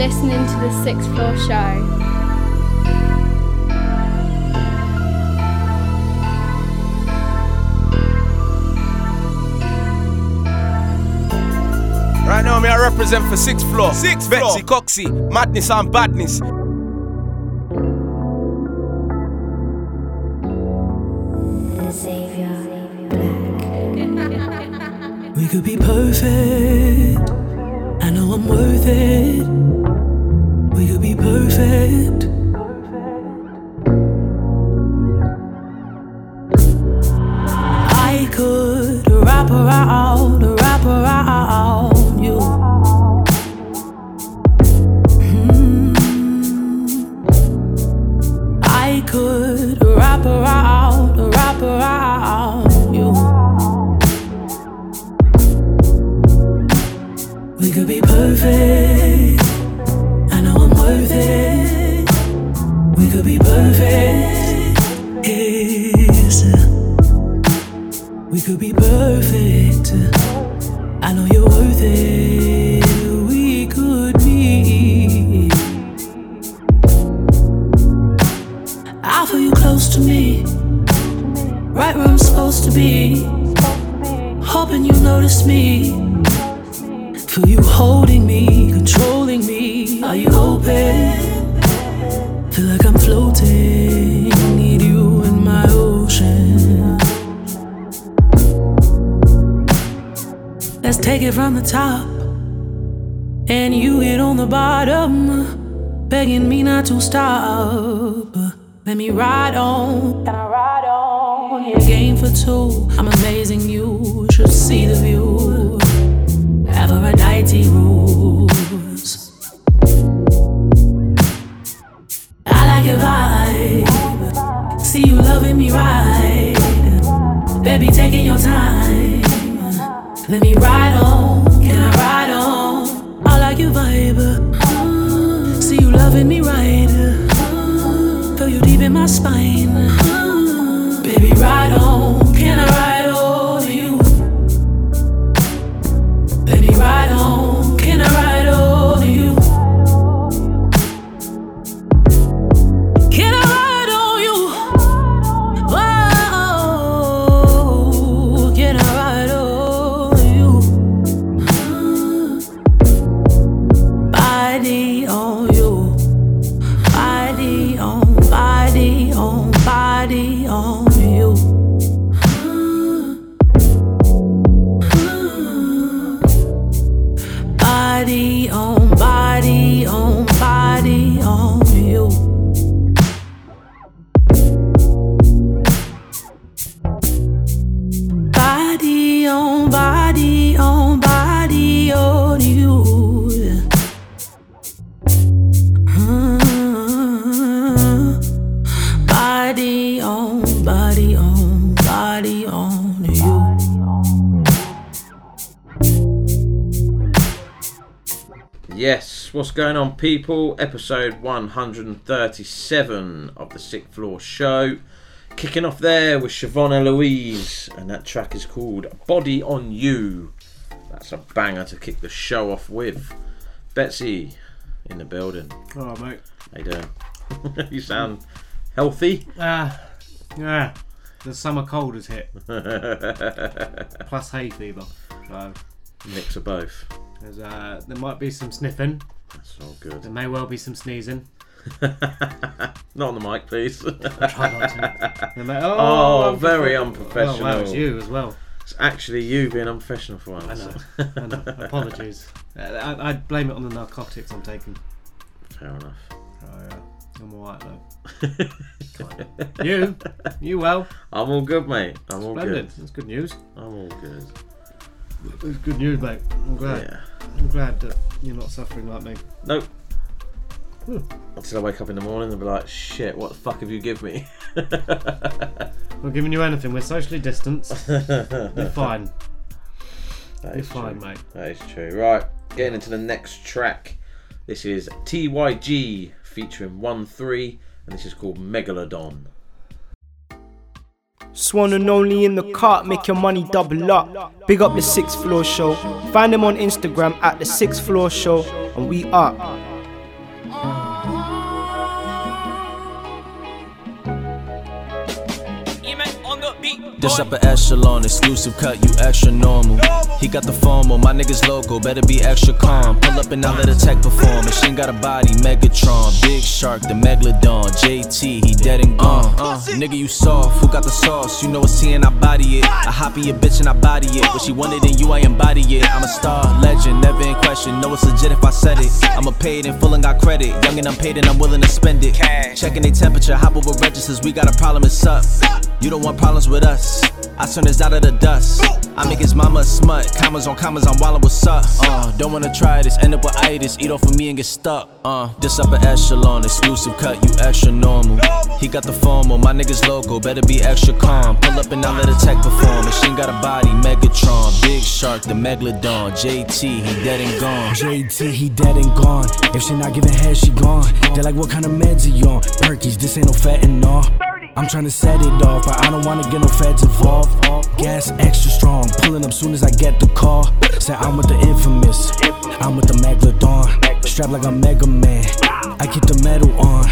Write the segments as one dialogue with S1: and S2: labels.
S1: listening to the Sixth Floor Show.
S2: Right now, me I represent for sixth floor. Sixth Betsy, floor. Coxie, madness and badness.
S3: People? Episode 137 of the Sixth Floor Show. Kicking off there with Siobhan Élouise, and that track is called Body on You. That's a banger to kick the show off with. Betsy in the building.
S4: Oh, mate.
S3: How you doing? you sound healthy.
S4: Ah, yeah. The summer cold has hit. Plus hay fever. So
S3: Mix of both.
S4: there's, uh, there might be some sniffing.
S3: That's all good.
S4: There may well be some sneezing.
S3: Not on the mic, please.
S4: Try not to. There may-
S3: Oh,
S4: I'm
S3: very
S4: Oh,
S3: unprofessional.
S4: wow, it's you as well.
S3: it's actually you being unprofessional for once.
S4: I know. I know. Apologies. Uh, I, I'd blame it on the narcotics I'm taking.
S3: Fair enough.
S4: Oh, yeah. I'm alright though. Kind of. You? You well?
S3: I'm all good, mate. I'm all
S4: Splendid.
S3: good.
S4: That's good news.
S3: I'm all good.
S4: It's good news, mate. I'm glad.
S3: Yeah.
S4: I'm glad that you're not suffering like me.
S3: Nope. Until I wake up in the morning and be like, shit, what the fuck have you give me?
S4: We're giving you anything. We're socially distanced. You're fine.
S3: That
S4: You're fine,
S3: true.
S4: mate.
S3: That is true. Right, getting into the next track. This is Teewhy G featuring 1 3, and this is called Megalodon.
S5: Swan and only in the cart, make your money double up. Big up the sixth floor show. Find them on Instagram at the sixth floor show, and we are
S6: This upper echelon, exclusive cut, you extra normal. He got the formal, my niggas local, better be extra calm. Pull up and now let the tech perform. Machine got a body, Megatron, Big Shark, the Megalodon, JT, he dead and gone. Uh, nigga, you soft, who got the sauce? You know it's and I body it. I hobby a bitch and I body it. What she wanted in you, I embody it. I'm a star, legend, never in question. Know it's legit if I said it. I'm a paid in full and got credit. Young and I'm paid and I'm willing to spend it. Checking their temperature, hop over registers, we got a problem, it's up. You don't want problems with us. I turn this out of the dust. I make his mama a smut. Commas on commas, I'm wildin' what's up. Uh, don't wanna try this, end up with itis. Eat off of me and get stuck. Uh, this upper echelon, exclusive cut, you extra normal. He got the formal, my niggas local, better be extra calm. Pull up and I let the tech perform. Machine got a body, Megatron, Big Shark, the Megalodon, JT, he dead and gone.
S7: JT, he dead and gone. If she not giving head, she gone. They're like, what kind of meds are you on? Perkies, this ain't no fentanyl. I'm trying to set it off, but I don't wanna get no Gas extra strong, pulling up soon as I get the call. Say I'm with the infamous, I'm with the Megalodon. Strapped like a Mega Man, I keep the metal on.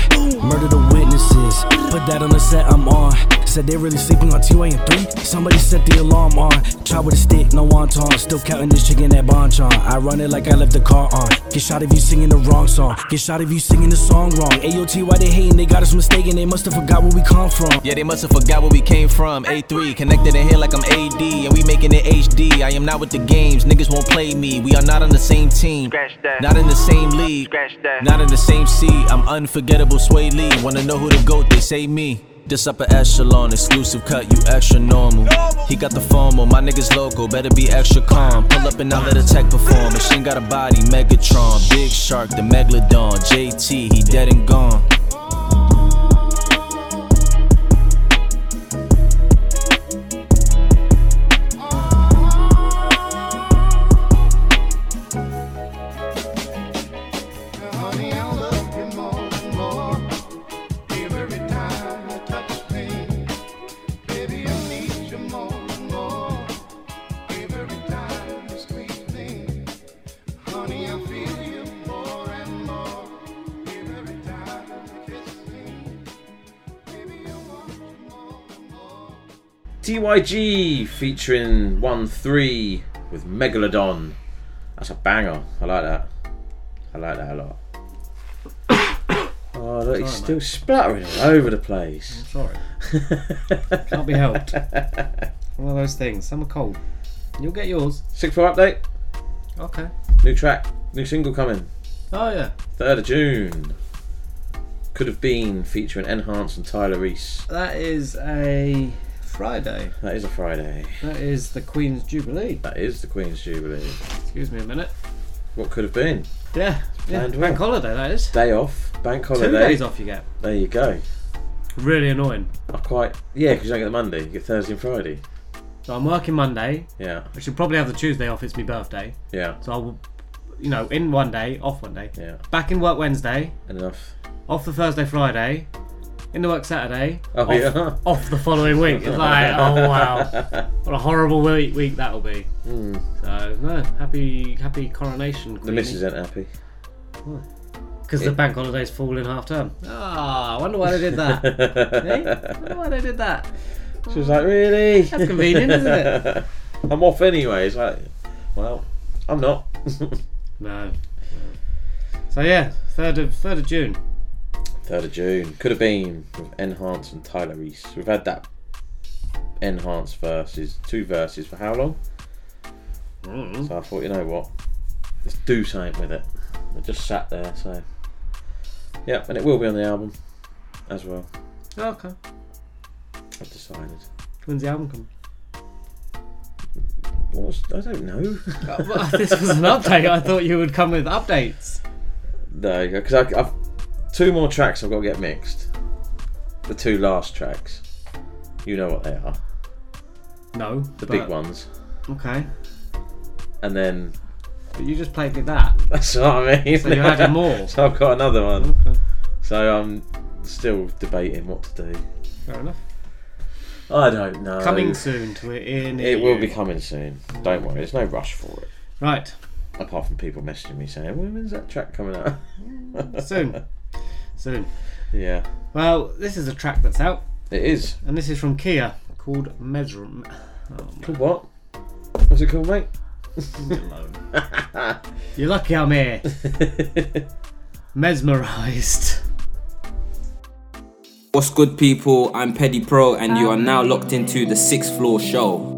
S7: Murder the witnesses, put that on the set I'm on. Said they really sleeping on T-Way and 3. Somebody set the alarm on. Try with a stick, no wonton. Still counting this chicken that bonchon. I run it like I left the car on. Get shot if you singing the wrong song. Get shot if you singing the song wrong. AOT, why they hating? They got us mistaken. They must have forgot where we come from.
S6: Yeah, they must have forgot where we came from. A3, connected in here like I'm AD, and we making it HD. I am not with the games, niggas won't play me. We are not on the same team, not in the same league, not in the same seat. I'm unforgettable, Swae Lee. Wanna know who the GOAT? They say me. This upper echelon, exclusive cut, you extra normal. He got the formal, my niggas local, better be extra calm. Pull up and now let the tech perform. Machine got a body, Megatron, Big Shark, the Megalodon, JT, he dead and gone.
S8: Teewhy
S3: G featuring 1 3 with Megalodon. That's a banger. I like that. I like that a lot. Oh, look, he's still spluttering all over the place.
S4: Sorry. Can't be helped. One of those things. Some are cold. You'll get yours.
S3: Six four update.
S4: Okay.
S3: New track, new single coming.
S4: Oh yeah.
S3: 3rd of June. Could have been featuring Enhance and Tyler Reese.
S4: That is a Friday.
S3: That is a Friday.
S4: That is the Queen's Jubilee.
S3: That is the Queen's Jubilee.
S4: Excuse me a minute.
S3: What could have been?
S4: Yeah. Yeah.
S3: Planned
S4: Bank
S3: well.
S4: holiday that is.
S3: Day off, bank holiday.
S4: Two days off you get.
S3: There you go.
S4: Really annoying.
S3: I quite yeah, because you don't get the Monday, you get Thursday and Friday.
S4: So I'm working Monday.
S3: Yeah,
S4: I should probably have the Tuesday off. It's my birthday.
S3: yeah,
S4: So I will, you know, in one day, off one day.
S3: yeah.
S4: Back in work Wednesday.
S3: Enough.
S4: Off the Thursday, Friday. In the work Saturday.
S3: Oh,
S4: off,
S3: yeah.
S4: off the following week. It's like, oh wow, what a horrible week, week that'll be. So no, happy happy coronation.
S3: Hmm. The missus ain't happy.
S4: because the bank holidays fall in half term. Ah, I wonder why they did that. eh? I wonder why they did that.
S3: She was like, really?
S4: That's convenient, isn't it?
S3: I'm off anyway. It's like, well, I'm not.
S4: No. So yeah, third of third of June.
S3: 3rd of June. Could have been with Enhance and Tyler Reese. We've had that Enhance verses, two verses for how long?
S4: Mm.
S3: So I thought, you know what? Let's do something with it. It just sat there, so. Yeah, and it will be on the album as well.
S4: Okay.
S3: I've decided.
S4: When's the album come?
S3: What's, I don't know.
S4: This was an update. I thought you would come with updates.
S3: go. Because I've two more tracks I've got to get mixed. The two last tracks. You know what they are.
S4: No.
S3: The
S4: but-
S3: big ones.
S4: Okay.
S3: And then
S4: But you just played me that.
S3: that's what I mean.
S4: So you're adding more.
S3: so I've got another one.
S4: Okay.
S3: So I'm still debating what to do.
S4: Fair enough.
S3: I don't know.
S4: Coming soon to it in.
S3: It will be coming soon. Don't worry. There's no rush for it.
S4: Right.
S3: Apart from people messaging me saying, "When's that track coming out?"
S4: Soon. Soon.
S3: yeah,
S4: Well, this is a track that's out,
S3: it is.
S4: and this is from Kia called Mesmer. Oh,
S3: Called what? What's it called, mate?
S4: alone. You're lucky I'm here. Mesmerized.
S9: What's good, people? I'm Peddy Pro, and you are now locked into the Sixth Floor Show.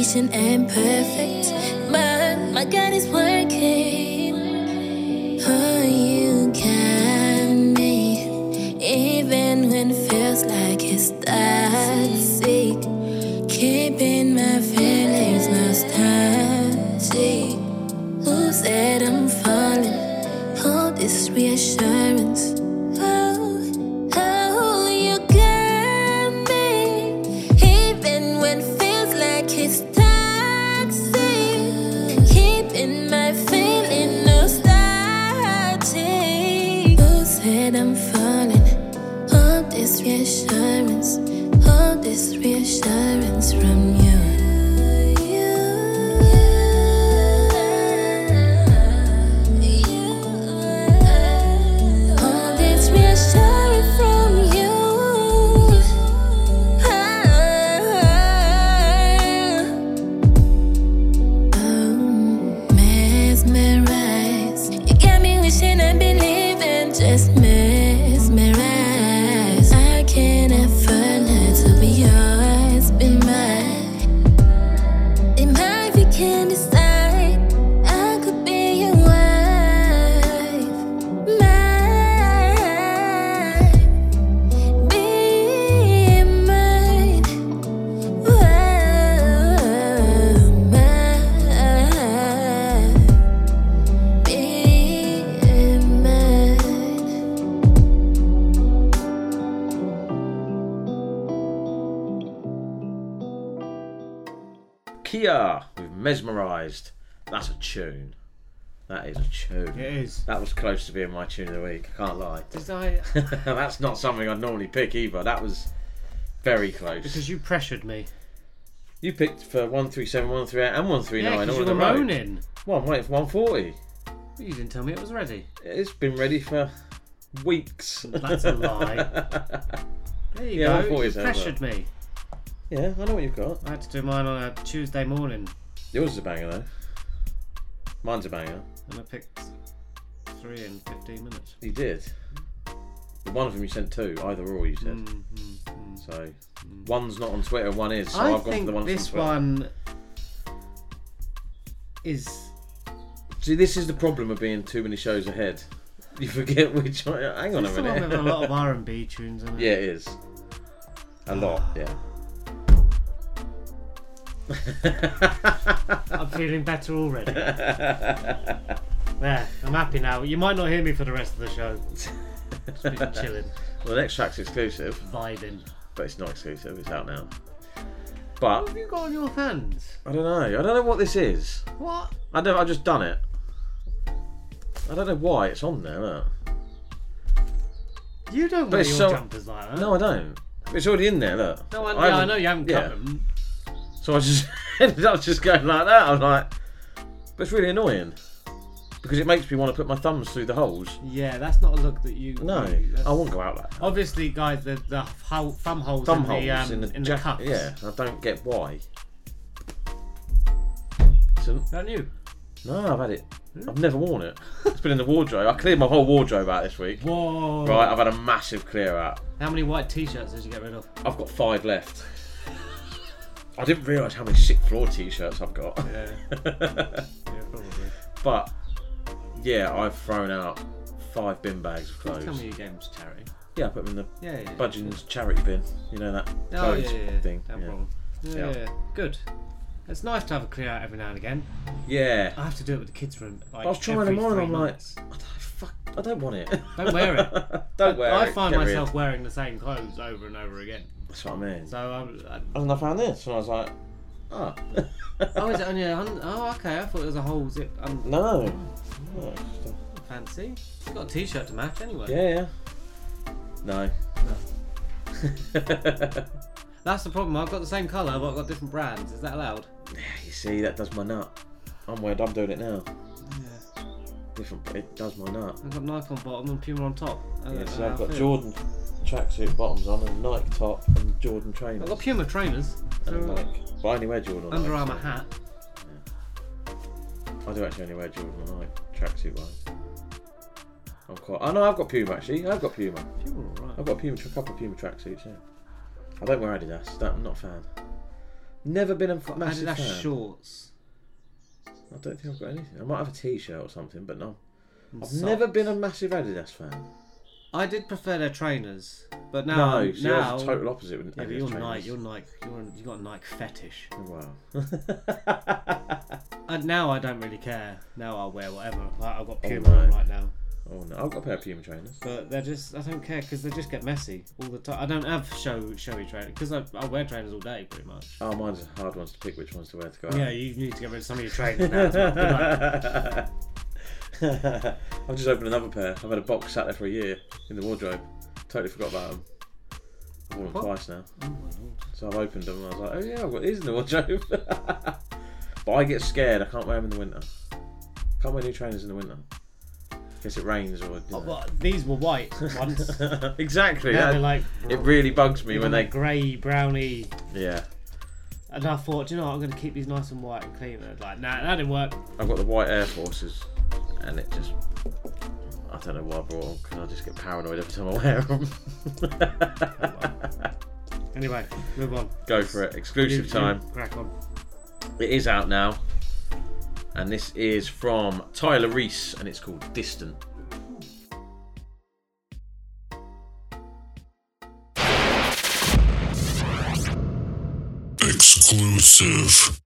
S10: Intuition ain't perfect, but my God is working.
S3: That was close to being my tune of the week. I can't lie.
S4: Did I?
S3: That's not something I'd normally pick either. That was very close.
S4: Because you pressured me.
S3: You picked for 137, 138, and 139
S4: Yeah, 'cause
S3: all
S4: you
S3: in a
S4: were
S3: row.
S4: moaning.
S3: Well, I'm waiting for 140.
S4: But you didn't tell me it was ready.
S3: It's been ready for weeks.
S4: That's a lie. There you
S3: Yeah,
S4: go. You
S3: is over.
S4: pressured me.
S3: Yeah, I know what you've got.
S4: I had to do mine on a Tuesday morning,
S3: Yours is a banger though. Mine's a banger.
S4: and I picked three in 15 minutes.
S3: You did. But one of them you sent two, either or you said.
S4: Mm-hmm.
S3: So one's not on Twitter, one is. So
S4: I
S3: have gone for the one
S4: this one is.
S3: See, this is the problem of being too many shows ahead. You forget which one. Hang on a
S4: It's the one
S3: minute.
S4: with a lot of R&B tunes in it.
S3: yeah, it is. A lot, yeah.
S4: I'm feeling better already. There, I'm happy now. You might not hear me for the rest of the show. Just been chilling,
S3: Well, the next track's exclusive,
S4: vibing.
S3: but it's not exclusive. It's out now.
S4: What
S3: But
S4: have you got on your hands?
S3: I don't know. I don't know what this is.
S4: What?
S3: I don't. I just done it. I don't know why it's on there. Look.
S4: You don't wear
S3: it's
S4: your
S3: so-
S4: jumpers like that.
S3: No, I don't. It's already in there. Look.
S4: No, I, yeah, I
S3: haven't-
S4: know you haven't
S3: yeah.
S4: cut them.
S3: So I just ended up just going like that. I was like, but it's really annoying because it makes me want to put my thumbs through the holes.
S4: Yeah, that's not a look that you.
S3: No,
S4: you-
S3: I won't go out like that.
S4: Obviously, guys, the the hole, thumb holes
S3: Thumb
S4: in
S3: holes
S4: the um,
S3: in the,
S4: in the cuffs.
S3: Yeah, I don't get why.
S4: Don't you?
S3: no, I've had it. I've never worn it. It's been in the wardrobe. I cleared my whole wardrobe out this week.
S4: Whoa.
S3: Right, I've had a massive clear out.
S4: How many white t-shirts did you get rid of?
S3: I've got five left. I didn't realise how many sixth floor t-shirts I've got.
S4: Yeah. yeah, probably.
S3: But yeah, I've thrown out five bin bags of
S4: Tell
S3: clothes.
S4: me your game's charity.
S3: Yeah, I put them in the
S4: Yeah, yeah.
S3: Budgeon's charity bin. You know that
S4: Oh,
S3: clothes
S4: yeah, yeah,
S3: thing.
S4: No
S3: yeah.
S4: problem. Yeah,
S3: Yeah.
S4: good. It's nice to have a clear out every now and again.
S3: Yeah.
S4: I have to do it with the kids' room. Like,
S3: I was trying them on, and I'm like. I don't, fuck, I don't want it.
S4: Don't wear it.
S3: don't
S4: I,
S3: wear
S4: I
S3: it.
S4: I find
S3: Get
S4: myself wearing the same clothes over and over again.
S3: That's what I mean.
S4: So um, I,
S3: And I found this, and I was like, Ah.
S4: oh, is it only a hundred? Oh, okay. I thought it was a whole zip. Um,
S3: No. No, it's just a-
S4: fancy. You got a t-shirt to match anyway.
S3: Yeah, yeah. No.
S4: That's the problem. I've got the same colour, but I've got different brands. Is that allowed?
S3: Yeah, you see, that does my nut. I'm weird. I'm doing it now. Different. It does my nut.
S4: I've got Nike on bottom and Puma on top. I don't
S3: Yeah,
S4: know
S3: so
S4: how
S3: I've
S4: I
S3: got
S4: feel.
S3: Jordan tracksuit bottoms on and Nike top and Jordan trainers.
S4: I've got Puma trainers.
S3: and
S4: So
S3: Nike. But I only wear Jordan.
S4: Under
S3: Nike.
S4: Armour hat.
S3: I do actually only wear Jordan on Nike tracksuit wise. I'm quite. Oh no, I've got Puma actually. I've got Puma.
S4: Puma, alright.
S3: I've got a Puma, a couple of Puma tracksuits. Yeah. I don't wear Adidas. That, I'm not a fan. Never been a f- massive
S4: Adidas
S3: fan.
S4: shorts.
S3: I don't think I've got anything. I might have a T-shirt or something, but no.
S4: And
S3: I've
S4: socks.
S3: never been a massive Adidas fan.
S4: I did prefer their trainers, but now
S3: no, see, I
S4: now
S3: was the total opposite with
S4: Yeah,
S3: Adidas
S4: you're
S3: trainers.
S4: Nike. You're Nike. You're you got a Nike fetish.
S3: Oh, wow.
S4: And now I don't really care. Now I'll wear whatever. Like, I've got
S3: Oh,
S4: Puma
S3: no.
S4: right now.
S3: Oh no, I've got a pair of Puma trainers.
S4: But they're just, I don't care because they just get messy all the time. I don't have show showy trainers because I, I wear trainers all day pretty much.
S3: Oh, mine's hard ones to pick which ones to wear to go out.
S4: Yeah, you need to get rid of some of your trainers now. As well. Good luck.
S3: I've just opened another pair. I've had a box sat there for a year in the wardrobe. Totally forgot about them. I've worn them
S4: What?
S3: twice now. Oh so I've opened them and I was like, oh yeah, I've got these in the wardrobe. but I get scared. I can't wear them in the winter. Can't wear new trainers in the winter. In case it rains or. You
S4: Oh,
S3: know.
S4: but these were white once.
S3: exactly.
S4: Now
S3: that-
S4: they're like
S3: it really bugs me when they.
S4: grey, browny.
S3: Yeah.
S4: And I thought, do you know what? I'm going to keep these nice and white and clean. And like, nah, that didn't work.
S3: I've got the white Air Forces, and it just. I don't know why I brought them because I just get paranoid every time I wear them.
S4: Anyway, move on.
S3: Go for it. Exclusive
S4: You- you
S3: time.
S4: Crack on.
S3: It is out now, and this is from Tyler Reese, and it's called Distant.
S11: Exclusive.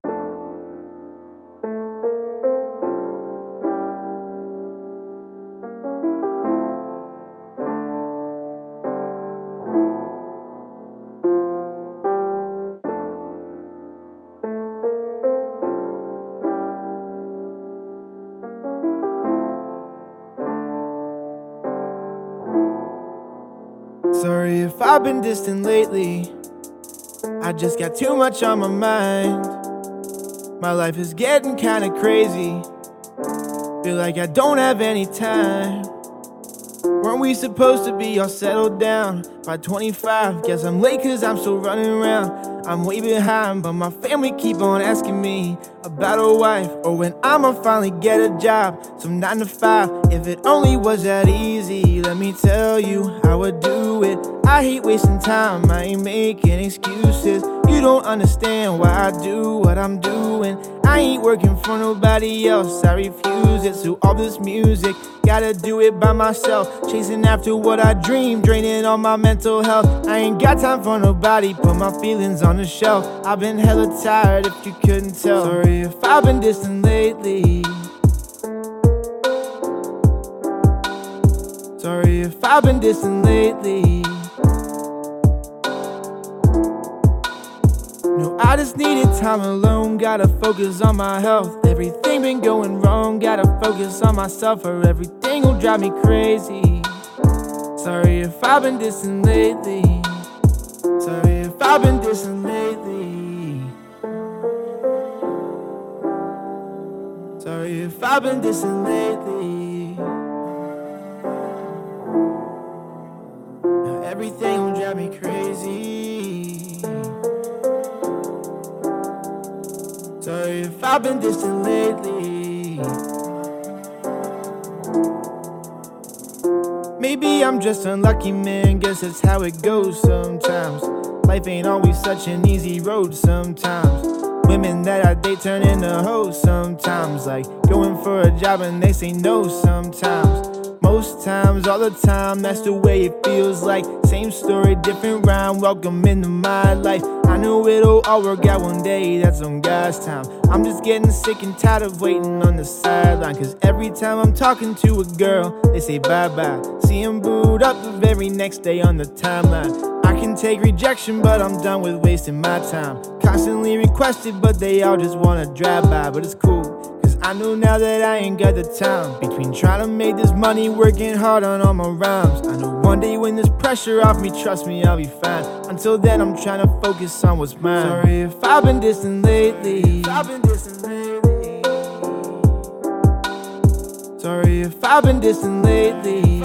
S5: I've been distant lately. I just got too much on my mind. My life is getting kinda crazy. Feel like I don't have any time. Weren't we supposed to be all settled down by 25? Guess I'm late cause I'm still running around. I'm way behind, but my family keep on asking me about a wife or when I'ma finally get a job. Some 9 to 5, if it only was that easy. Let me tell you how I do it. I hate wasting time, I ain't making excuses. You don't understand why I do what I'm doing. I ain't working for nobody else, I refuse it. So all this music, gotta do it by myself. Chasing after what I dream, draining all my mental health. I ain't got time for nobody, put my feelings on the shelf. I've been hella tired if you couldn't tell. Sorry if I've been distant lately. If I've been distant lately. No, I just needed time alone. Gotta focus on my health. Everything been going wrong. Gotta focus on myself, or everything will drive me crazy. Sorry if I've been distant lately. Sorry if I've been distant lately. Sorry if I've been distant lately. Everything will drive me crazy. Sorry if I've been distant lately. Maybe I'm just unlucky, man. Guess that's how it goes sometimes. Life ain't always such an easy road sometimes. Women that I date turn into hoes sometimes. Like going for a job and they say no sometimes. Most times, all the time, that's the way it feels like. Same story, different rhyme. Welcome into my life. I know it'll all work out one day, that's on God's time. I'm just getting sick and tired of waiting on the sideline. Cause every time I'm talking to a girl, they say bye bye. See 'em booed up the very next day on the timeline. I can take rejection, but I'm done with wasting my time. Constantly requested, but they all just wanna drive by, but it's cool. I know now that I ain't got the time. Between trying to make this money, working hard on all my rhymes. I know one day when there's pressure off me, trust me, I'll be fine. Until then, I'm trying to focus on what's mine. Sorry if I've been distant lately. I've been distant lately. Sorry if I've been distant lately.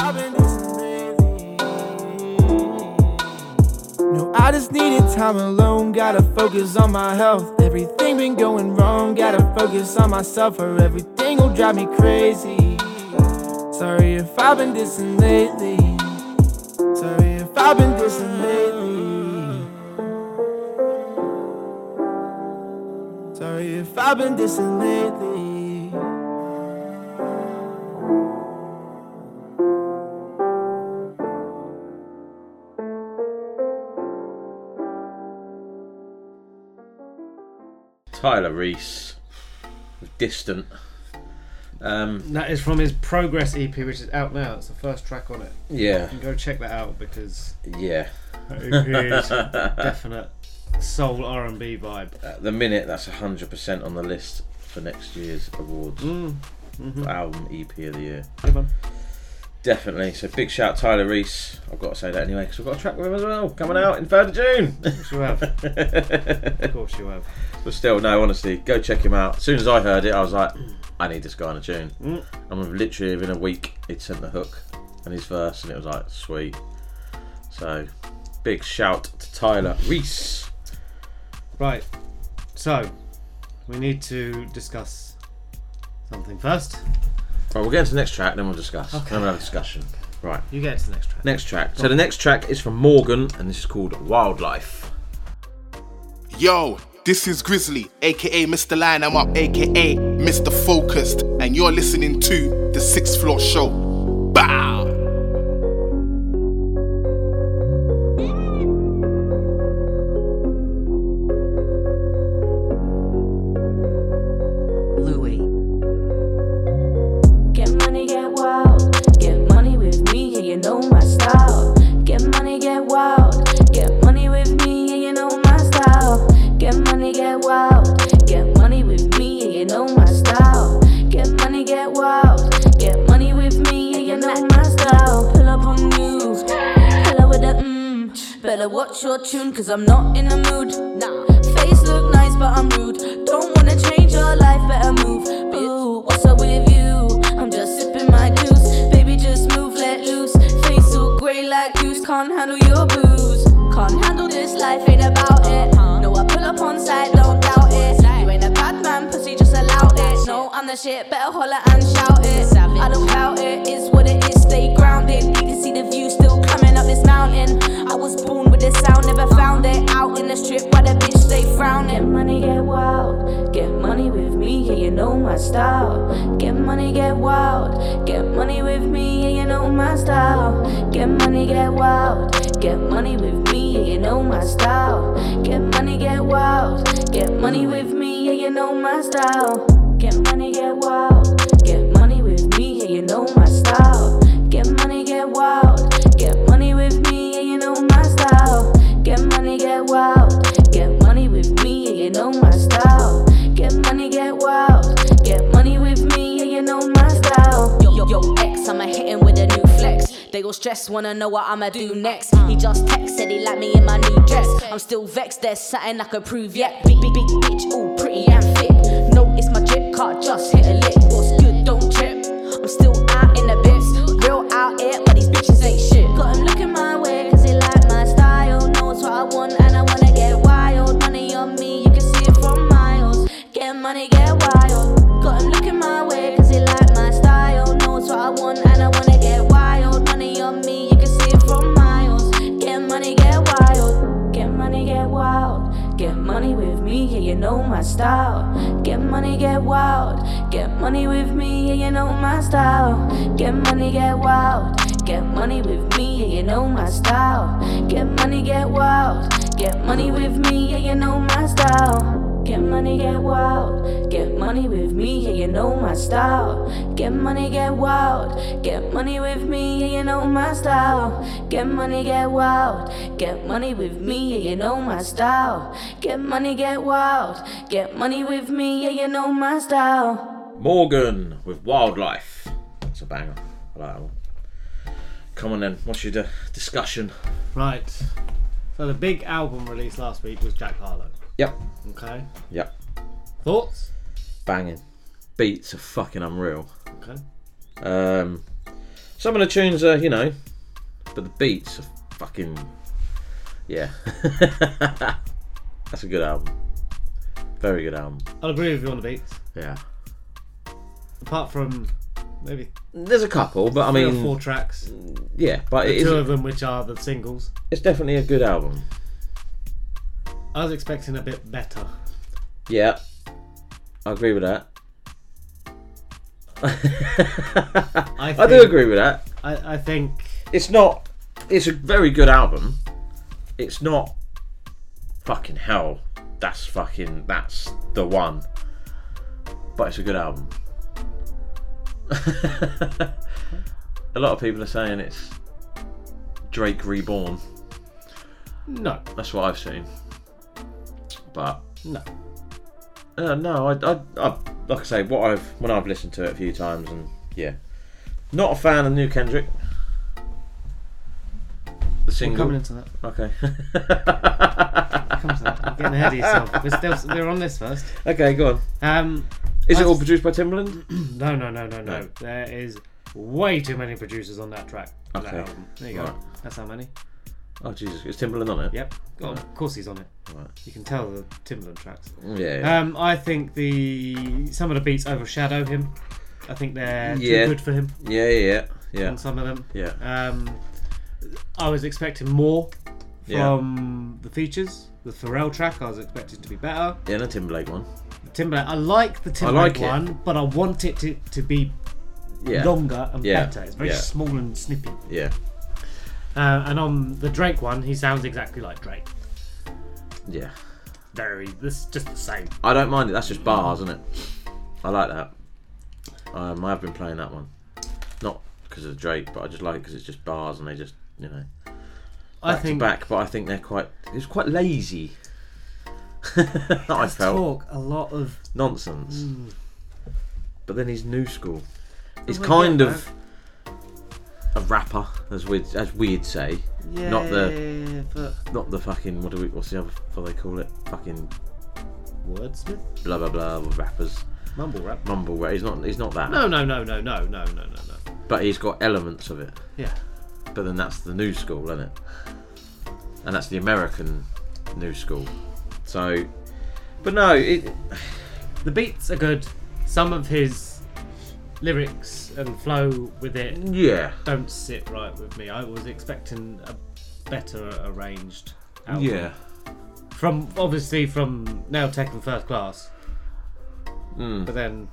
S5: No, I just needed time alone. Gotta focus on my health. Everything been going wrong. Gotta focus on myself, or everything will drive me crazy. Sorry if I've been distant lately. Sorry if I've been distant lately. Sorry if I've been distant lately.
S3: Tyler Reese Distant. Um,
S4: That is from his Progress EP, which is out now. It's the first track on it.
S3: Yeah.
S4: You can go check that out because
S3: yeah.
S4: that EP is definite soul R and B vibe.
S3: At the minute, that's 100% on the list for next year's awards.
S4: Mm. Mhm.
S3: For album EP of the year.
S4: Good one.
S3: Definitely. So big shout Tyler Reese. I've got to say that anyway because we've got a track with him as well coming out in 3rd of June.
S4: Of course you have. of course you have.
S3: But still, no, honestly, go check him out. As soon as I heard it, I was like, I need this guy on a tune.
S4: Mm.
S3: And literally within a week, he'd sent the hook and his verse, and it was like, sweet. So, big shout to Tyler Reese.
S4: Right. So, we need to discuss something first.
S3: Right, we'll get into the next track, then we'll discuss.
S4: Okay.
S3: Then we'll have a discussion. Right.
S4: You get to the next track.
S3: Next track. So the next track is from Morgan, and this is called Wildlife.
S12: Yo, this is Grizzly, aka Mr. Line I'm Up, aka Mr. Focused, and you're listening to the Sixth Floor Show.
S13: Wanna know what I'ma do next. He just texted, he like me in my new dress. I'm still vexed, there's something I could prove yet. Big, big, big bitch, all my style. Get money, get wild. Get money with me, yeah, you know my style. Get money, get wild. Get money with me, yeah, you know my style. Get money, get wild. Get money with me, yeah, you know my style.
S3: Morgan with Wildlife. That's a banger. I like that one. Come on then, what's your di- discussion?
S4: Right. So the big album released last week was Jack Harlow.
S3: Yep.
S4: Okay.
S3: Yep.
S4: Thoughts?
S3: Banging. Beats are fucking unreal.
S4: Okay.
S3: Um, some of the tunes are, you know, but the beats are fucking. Yeah. That's a good album. Very good album.
S4: I'll agree with you on the beats.
S3: Yeah.
S4: Apart from maybe
S3: There's a couple, but I
S4: three or
S3: mean,
S4: four tracks.
S3: yeah, but
S4: The
S3: it is.
S4: two of them which are the singles.
S3: It's definitely a good album.
S4: I was expecting a bit better.
S3: Yeah, I agree with that. I, do agree with that.
S4: I, I think
S3: It's not. It's a very good album. It's not. Fucking hell. That's fucking. That's the one. But it's a good album. a lot of people are saying it's Drake reborn.
S4: no,
S3: That's what I've seen. But
S4: no.
S3: Uh, no, I, I, I, like I say, what I've when I've listened to it a few times, and yeah, not a fan of New Kendrick. The
S4: We're
S3: single.
S4: coming into that.
S3: Okay.
S4: Come to that. You're getting ahead of yourself. We're still we're on this first.
S3: okay, go on.
S4: Um,
S3: Is it
S4: I-
S3: all produced by Timbaland?
S4: No, no, no, no, no.
S3: No.
S4: There is way too many producers on that track. on
S3: Okay.
S4: That album. There you go.
S3: Right.
S4: That's how many.
S3: Oh Jesus, is Timbaland on it?
S4: Yep. Oh, of course he's on it.
S3: Right.
S4: You can tell the Timbaland tracks.
S3: Yeah. yeah.
S4: Um, I think the some of the beats overshadow him. I think they're
S3: Yeah.
S4: too good for him.
S3: yeah, yeah, yeah,
S4: On some of them.
S3: yeah.
S4: Um, I was expecting more
S3: Yeah.
S4: from the features. The Pharrell track, I was expecting to be better.
S3: Yeah, the Timberlake one.
S4: Timberlake, I like the Timberlake
S3: like it.
S4: one, but I want it to, to be
S3: Yeah.
S4: longer and
S3: Yeah.
S4: better. It's very
S3: Yeah.
S4: small and snippy.
S3: Yeah.
S4: Uh, and on the Drake one, he sounds exactly like Drake.
S3: Yeah.
S4: Very, this is just the same.
S3: I don't mind it. That's just bars, isn't it? I like that. Um, I have been playing that one, not because of Drake, but I just like it because it's just bars and they just, you know,
S4: I
S3: back
S4: think
S3: to back. But I think they're quite. It's quite lazy. I felt
S4: talk a lot of
S3: nonsense. But then he's new school. He's kind of a rapper, as we as we'd say. Not the
S4: but
S3: not the fucking what do we what's the other what they call it? Fucking
S4: wordsmith,
S3: blah blah blah with rappers.
S4: mumble rap.
S3: Mumble rap. He's not he's not that.
S4: No, no, no, no, no, no, no, no, no.
S3: But he's got elements of it.
S4: Yeah,
S3: But then that's the new school, isn't it? And that's the American new school. So but no, it
S4: the beats are good. Some of his lyrics and flow with it
S3: yeah.
S4: don't sit right with me. I was expecting a better arranged album.
S3: Yeah.
S4: From obviously from Nail Tech and First Class.
S3: Mm.
S4: But then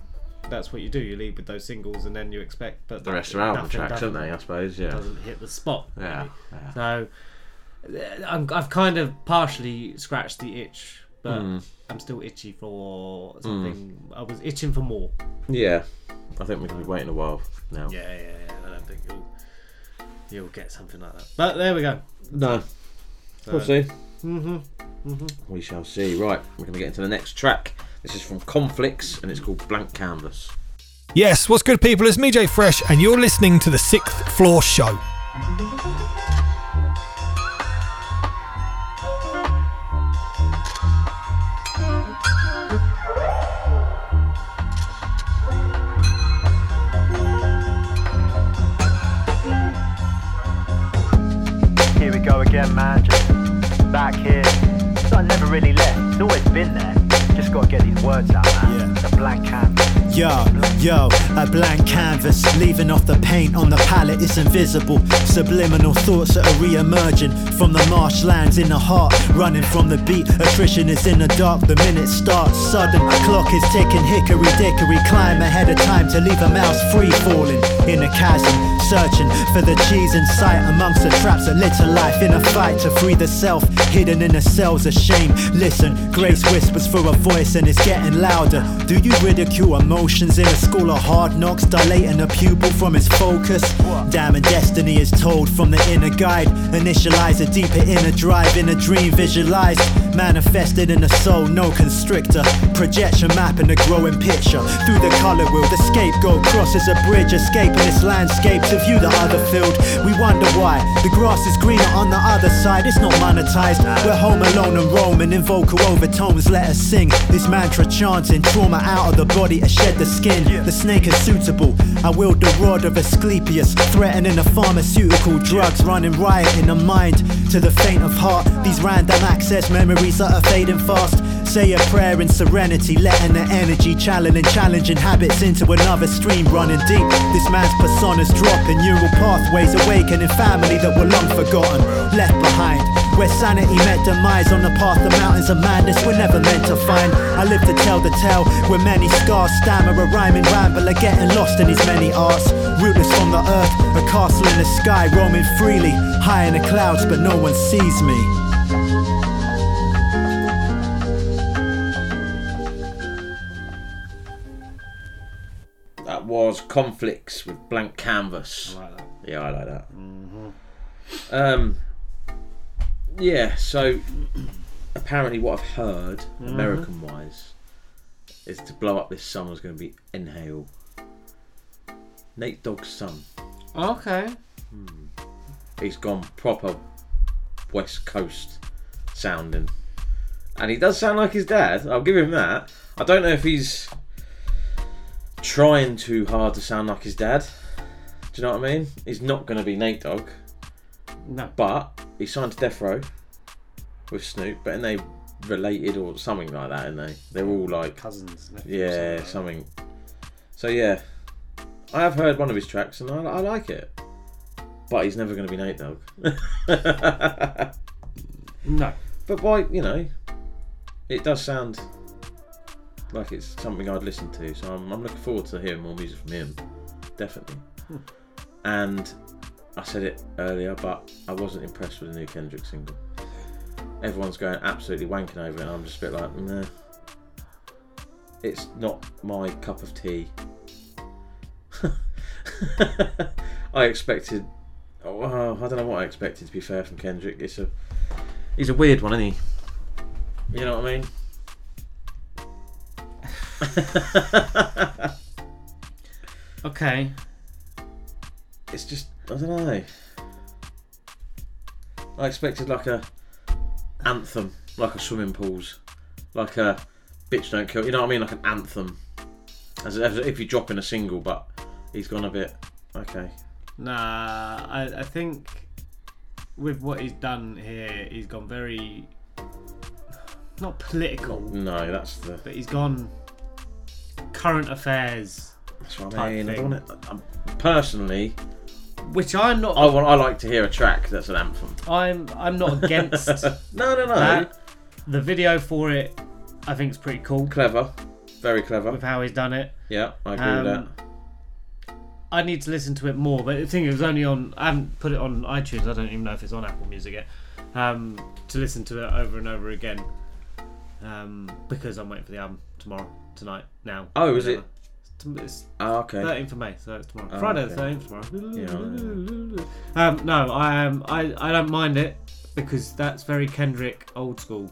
S4: that's what you do. You lead with those singles and then you expect but
S3: The rest are album tracks, aren't they, I suppose, yeah.
S4: Doesn't hit the spot.
S3: Yeah.
S4: really.
S3: yeah.
S4: So uh, I'm, I've kind of partially scratched the itch, but
S3: Mm.
S4: I'm still itchy for something. I was itching for more.
S3: Yeah. I think we're gonna be waiting a while now.
S4: Yeah, yeah, yeah. I don't think you'll you'll get something like that. But there we go.
S3: No.
S4: So-
S3: We'll see.
S4: Mm-hmm. Mm-hmm.
S3: We shall see. Right, we're gonna get into the next track. This is from Conflix and it's called Blank Canvas.
S14: Yes, what's good, people? It's me, Jay Fresh, and you're listening to the Sixth Floor Show.
S15: Here we go again, man. Just back here. So I never really left. It's always been there. Just gotta get these words out, man. The blank canvas.
S16: Yo, yo, a blank canvas, leaving off the paint on the palette, it's invisible. Subliminal thoughts that are re emerging from the marshlands in the heart, running from the beat. Attrition is in the dark, the minute starts sudden. A clock is ticking, hickory dickory, climb ahead of time to leave a mouse free falling in a chasm. Searching for the cheese in sight amongst the traps that lit to life in a fight to free the self, hidden in the cells of shame. Listen, grace whispers for a voice and it's getting louder. Do you ridicule emotions in a school of hard knocks, dilating a pupil from its focus? Damn, and destiny is told from the inner guide. Initialize a deeper inner drive in a dream visualized, manifested in the soul, no constrictor. Projection map in a growing picture through the color wheel. The scapegoat crosses a bridge, escaping this landscape to view the other field. We wonder why the grass is greener on the other side. It's not monetized. We're home alone and roaming in vocal overtones. Let us sing this mantra chanting trauma out of the body to shed the skin. The snake is suitable. I wield the rod of Asclepius, threatening the pharmaceutical drugs, running riot in the mind to the faint of heart. These random access memories that are fading fast. Say a prayer in serenity, letting the energy channeling challenging habits into another stream running deep. This man's personas dropping, neural pathways awakening family that were long forgotten, left behind. Where sanity met demise on the path of mountains of madness we're never meant to find. I live to tell the tale where many scars stammer a rhyming ramble are getting lost in these many arts. Rootless from the earth, a castle in the sky, roaming freely, high in the clouds, but no one sees me.
S3: That was Conflix with Blank Canvas.
S4: I like that.
S3: Yeah, I like that.
S4: Mhm.
S3: Um, yeah, so apparently, what I've heard,
S4: Mhm.
S3: American wise, is to blow up this summer's going to be NHale. Nate Dogg's son.
S4: Okay.
S3: He's gone proper West Coast sounding. And he does sound like his dad. I'll give him that. I don't know if he's trying too hard to sound like his dad. Do you know what I mean? He's not going to be Nate Dogg.
S4: No.
S3: But he signed to Death Row with Snoop, but and they related or something like that, and they they're all like
S4: cousins.
S3: Yeah, something. So yeah, I have heard one of his tracks, and I, I like it. But he's never going to be Nate Dogg.
S4: No.
S3: But why? You know, it does sound like it's something I'd listen to. So I'm, I'm looking forward to hearing more music from him, definitely.
S4: Hmm.
S3: And I said it earlier, but I wasn't impressed with the new Kendrick single. Everyone's going absolutely wanking over it, and I'm just a bit like, nah. It's not my cup of tea. I expected. Oh, I don't know what I expected. To be fair, from Kendrick, it's a he's a weird one, isn't he? You know what I mean?
S4: Okay.
S3: It's just I don't know. I expected like a anthem, like a swimming pools, like a bitch don't kill. You know what I mean? Like an anthem, as, as if you're dropping a single. But he's gone a bit okay.
S4: Nah, I, I think with what he's done here, he's gone very not political.
S3: No, that's the.
S4: But he's gone current affairs.
S3: That's what I mean. I don't wanna- I'm, personally,
S4: Which I'm not.
S3: I want. I like to hear a track that's an anthem.
S4: I'm I'm not against.
S3: no, no, no.
S4: that. The video for it, I think, is pretty cool.
S3: Clever, very clever.
S4: With how he's done it.
S3: Yeah, I agree with
S4: Um, I need to listen to it more, but the thing is, it was only on. I haven't put it on iTunes. I don't even know if it's on Apple Music yet. Um, to listen to it over and over again, um, because I'm waiting for the album tomorrow, tonight, now.
S3: Oh, is it?
S4: It's-
S3: Oh, okay.
S4: 13th of May, so it's tomorrow.
S3: Oh,
S4: Friday
S3: okay.
S4: the 13th tomorrow.
S3: Yeah,
S4: Um, no, I um, I I don't mind it because that's very Kendrick old school.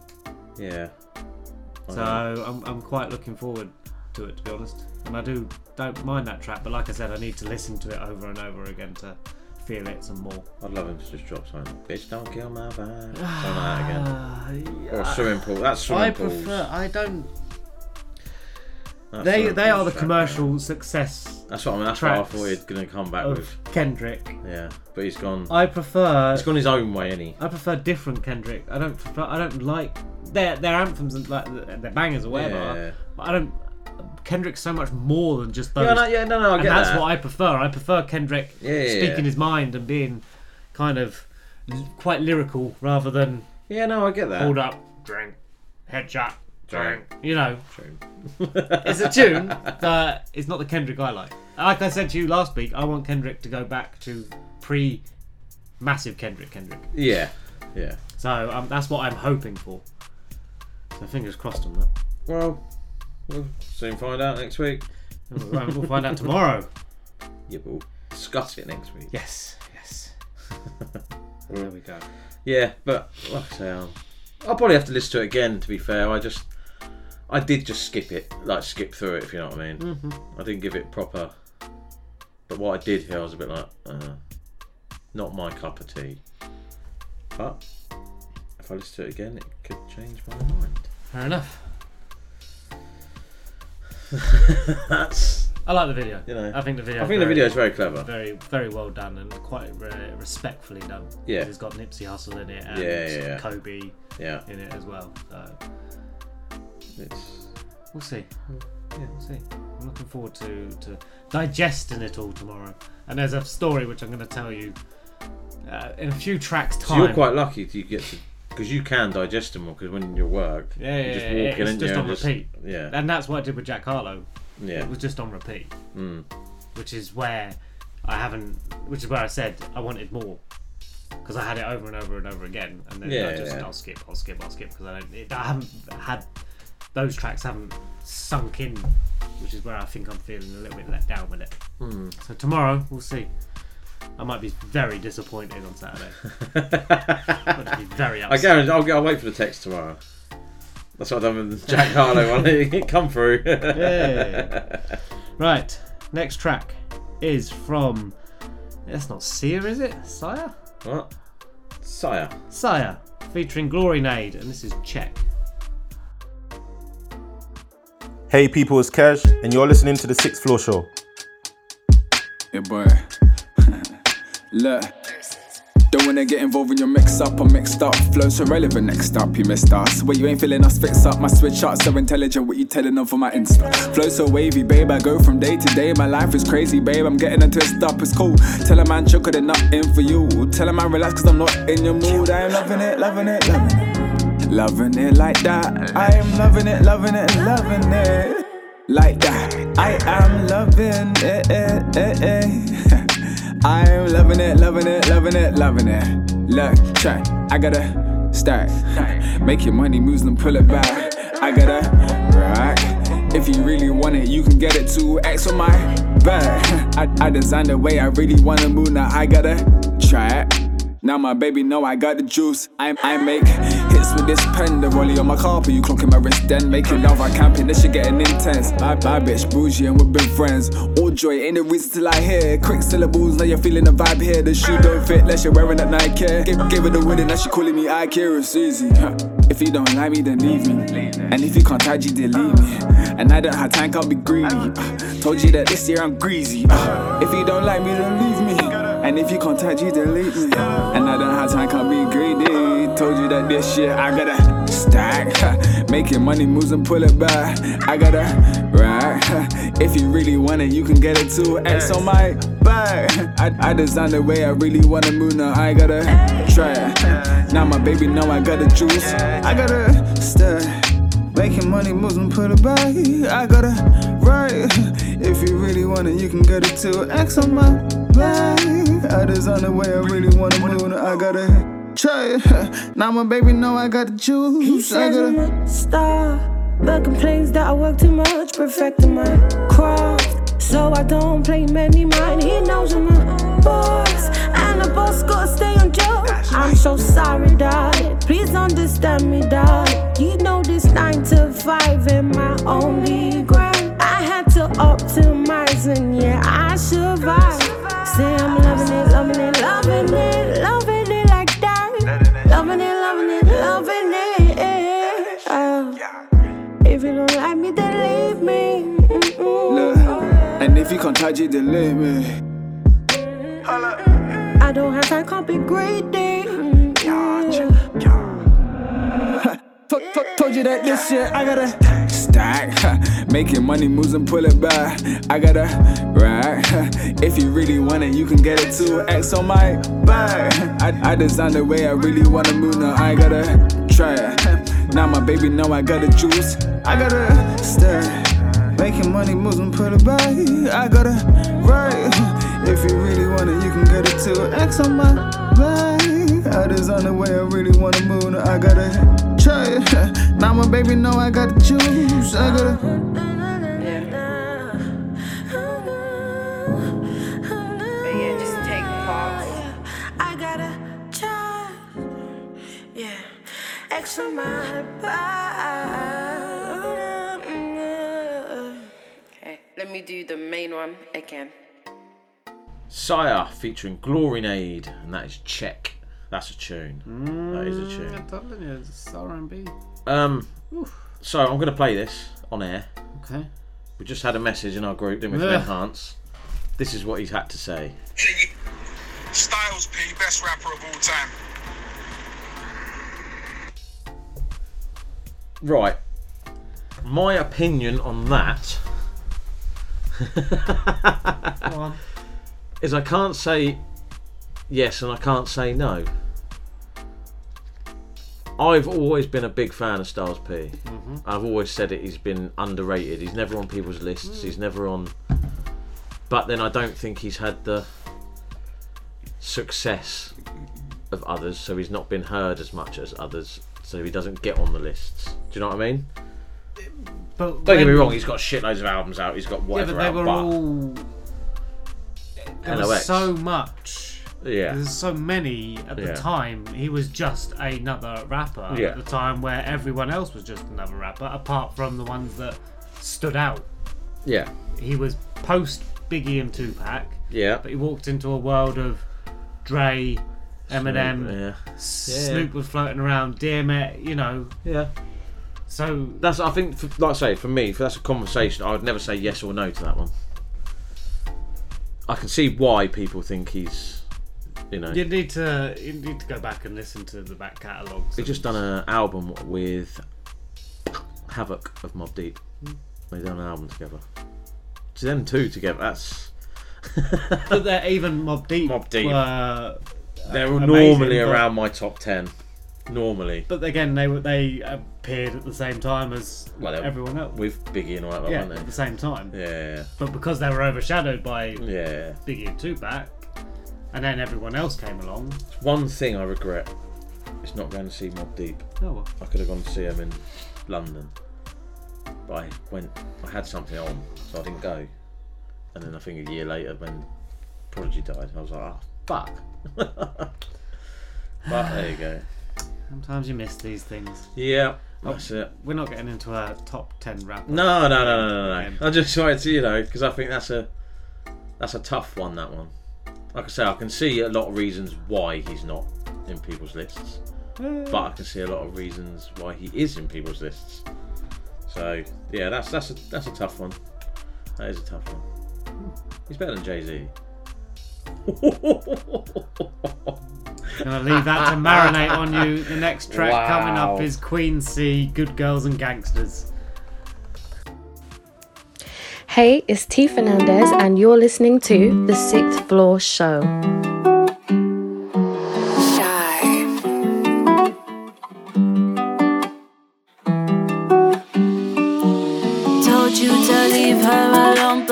S3: Yeah.
S4: So I'm, I'm quite looking forward to it to be honest, and I do don't mind that track. But like I said, I need to listen to it over and over again to feel it some more.
S3: I'd love him to just drop something. Bitch, don't kill my vibe. Something like that again. Or
S4: yeah.
S3: swimming pool. That's swimming
S4: I
S3: pools.
S4: prefer. I don't.
S3: That's
S4: they they are the commercial success.
S3: That's what I mean. That's what I thought he'd going to come back
S4: of
S3: with.
S4: Kendrick.
S3: Yeah, but he's gone.
S4: I prefer.
S3: He's gone his own way, any.
S4: I prefer different Kendrick. I don't prefer. I don't like their their anthems and like their bangers or whatever.
S3: Yeah.
S4: But I don't. Kendrick's so much more than just those.
S3: Yeah, no, yeah, no, no, I
S4: and
S3: get
S4: that's
S3: that.
S4: what I prefer. I prefer Kendrick
S3: Yeah, yeah,
S4: speaking
S3: yeah.
S4: his mind and being kind of l- quite lyrical rather than
S3: Yeah, no, I get that.
S4: hold up, drink, headshot, Drink. You know, it's a tune, that is not the Kendrick I like. Like I said to you last week, I want Kendrick to go back to pre massive Kendrick Kendrick.
S3: Yeah, yeah.
S4: So um, that's what I'm hoping for. So fingers crossed on that.
S3: Well, we'll soon find out next week.
S4: We'll we'll find out tomorrow.
S3: Yeah, but we'll discuss it next week.
S4: Yes, yes. there we go.
S3: Yeah, but like I say, I'll, I'll probably have to listen to it again. To be fair, I just, I did just skip it, like skip through it, if you know what I mean.
S4: Mhm.
S3: I didn't give it proper. But what I did here, I was a bit like, uh, not my cup of tea. But if I listen to it again, it could change my mind.
S4: Fair enough.
S3: That's.
S4: I like the video.
S3: You know,
S4: I think the video.
S3: I think the video is very clever.
S4: Very, very well done and quite re- respectfully done.
S3: Yeah.
S4: It's got Nipsey Hussle in it and
S3: Yeah, yeah, yeah.
S4: Kobe
S3: Yeah.
S4: in it as well. So
S3: It's.
S4: we'll see. Yeah, we'll see. I'm looking forward to to digesting it all tomorrow. And there's a story which I'm going to tell you uh, in a few tracks
S3: So
S4: time.
S3: you're quite lucky to get to. Because you can digest them all, because when you work,
S4: Yeah,
S3: you
S4: yeah,
S3: just
S4: yeah,
S3: in
S4: it's
S3: and
S4: just
S3: you
S4: on
S3: just-
S4: repeat.
S3: Yeah.
S4: and that's what I did with Jack Harlow.
S3: Yeah.
S4: it was just on repeat.
S3: Mm.
S4: Which is where I haven't. Which is where I said I wanted more because I had it over and over and over again, and then
S3: Yeah,
S4: I just
S3: yeah.
S4: I'll skip, I'll skip, I'll skip because I don't. It, I haven't had those tracks haven't sunk in, which is where I think I'm feeling a little bit let down with it.
S3: Hmm.
S4: So tomorrow we'll see. I might be very disappointed on Saturday. To be very
S3: I
S4: upset.
S3: guarantee I'll, I'll wait for the text tomorrow. That's what I've done with Jack Harlow one. It come through.
S4: Yay. Right, next track is from. That's not Sia, is it? Sire?
S3: What? Sire.
S4: Sire, featuring Glorynade, and this is Cheque.
S17: Hey people, it's Cash, and you're listening to the Sixth Floor Show.
S18: Yeah, boy. Look. Don't wanna get involved in your mix up I'm mixed up. Flow so relevant, next up, you missed us. Where you ain't feeling us, fix up. My switch up, so intelligent, what you telling for my Insta? Flow so wavy, babe, I go from day to day. My life is crazy, babe, I'm getting into up, it's cool. Tell a man, choker, they're not in for you. Tell a man, relax, cause I'm not in your mood. I am loving it, loving it, loving it. Loving it like that. I am loving it, loving it, loving it. Like that. I am loving it. eh, eh, eh. I'm loving it, loving it, loving it, loving it. Look, check. I gotta start. Make your money and pull it back. I gotta rack. If you really want it, you can get it to X on my back. I, I designed the way I really wanna move. Now I gotta try it. Now my baby know I got the juice. I, I make hits with this pen, the rollie on my carpet. You clocking my wrist, then making love. I camping, this shit getting intense. My, my bitch bougie and we've been friends. All joy ain't a reason till I hear. Quick syllables, now you're feeling the vibe here. The shoe don't fit, unless you're wearing that Nike. Give, give her the word, and now she calling me I care. It's easy. If you don't like me, then leave me. And if you can't tag you, delete me. And I don't have time, can't be greedy. Uh, told you that this year I'm greasy. Uh, if you don't like me, then leave me. And if you contact you, delete me. And I don't have time, can't be greedy. Told you that this shit I gotta stack. Making money moves and pull it back. I gotta rack. If you really want it, you can get it too. X on my back. I, I designed the way I really wanna move. Now I gotta try it. Now my baby know I got the juice. I gotta stack. Making money moves and put it back. I gotta right. If you really want it, you can get it too. X on my back. I design the way I really wanna move. Now I gotta it. Now my baby know I got the juice.
S19: He says I'm
S18: gotta.
S19: a star, but complains that I work too much, perfecting my craft. So I don't play many mine. He knows I'm a boss, and a boss gotta stay on job. I'm so sorry, darling. Please understand me, darling. You know this nine to five ain't my only grind. I had to optimize, and yeah, I survived. Say I'm loving it, loving it, loving it, you don't like me, then leave me. Mm-mm.
S18: Look, and if you can't touch it, delete me.
S19: I don't have time, can't be greedy. Yeah.
S18: Fuck, fuck, told you that this shit I gotta stack.
S20: Making money moves and pull it back. I gotta right. If you really want it, you can get it too. X on my back. I, I designed the way I really wanna move. Now I gotta try it. Now my baby know I gotta juice. I gotta stir. Making money moves and put it back. I gotta right. If you really want it, you can get it too. X on my back. I designed the way I really wanna move. I gotta try. Now my baby know I gotta choose. I gotta.
S19: X on my back. Okay, let me do the main one again.
S3: Sire featuring Glorynade, and that is Cheque. That's a tune. that is a
S4: I'm
S3: tune.
S4: telling you, it's R&B.
S3: Um, so I'm going to play this on air.
S4: Okay.
S3: We just had a message in our group, didn't we, from
S4: Yeah.
S3: Enhance? This is what he's had to say.
S21: Styles P, best rapper of all time.
S3: Right. My opinion on that is I can't say yes and I can't say no. I've always been a big fan of Styles P.
S4: Mhm.
S3: I've always said it. He's been underrated. He's never on people's lists. He's never on. But then I don't think he's had the success of others, so he's not been heard as much as others. So he doesn't get on the lists. Do you know what I mean?
S4: But
S3: Don't get me wrong. He's got shitloads of albums out. He's got whatever.
S4: Yeah, but they were all. There was so much.
S3: Yeah.
S4: There's so many at
S3: Yeah.
S4: the time. He was just another rapper
S3: Yeah.
S4: at the time where everyone else was just another rapper, apart from the ones that stood out.
S3: Yeah.
S4: He was post Biggie and Tupac.
S3: Yeah.
S4: But he walked into a world of Dre, Eminem,
S3: Snoop, yeah.
S4: Snoop was floating around, DMX, you know.
S3: Yeah.
S4: So
S3: That's I think, for, like I say, for me, if that's a conversation, I would never say yes or no to that one. I can see why people think he's, you know,
S4: you need to you need to go back and listen to the back catalogues.
S3: They've just done an album with Havoc of Mobb Deep. Hmm. They've done an album together. To them two together, that's
S4: but they're even Mobb Deep.
S3: Mobb Deep.
S4: Were,
S3: they're
S4: amazing,
S3: normally
S4: but-
S3: around my top ten. Normally,
S4: But again, they were they appeared at the same time as
S3: well,
S4: everyone else.
S3: with Biggie and all that,
S4: yeah,
S3: weren't they?
S4: at the same time.
S3: Yeah.
S4: But because they were overshadowed by
S3: Yeah.
S4: Biggie and Tupac, and then everyone else came along.
S3: One thing I regret it's not going to see Mobb Deep.
S4: Oh, well.
S3: I could have gone to see them in London, but I went. I had something on, so I didn't go. And then I think a year later, when Prodigy died, I was like, ah, fuck. but there you go.
S4: Sometimes you miss these things.
S3: Yeah,
S4: Oh,
S3: that's it.
S4: We're not getting into a top ten rap.
S3: No, no, no, no, no, no. I just wanted to, you know, because I think that's a that's a tough one. That one. Like I say, I can see a lot of reasons why he's not in people's lists, but I can see a lot of reasons why he is in people's lists. So yeah, that's that's a that's a tough one. That is a tough one. He's better than Jay Z.
S4: Gonna leave that to marinate on you. The next track coming up is Queen Cee, Good Girls and Gangsters.
S22: Hey, it's T Fernandez, and you're listening to The Sixth Floor Show.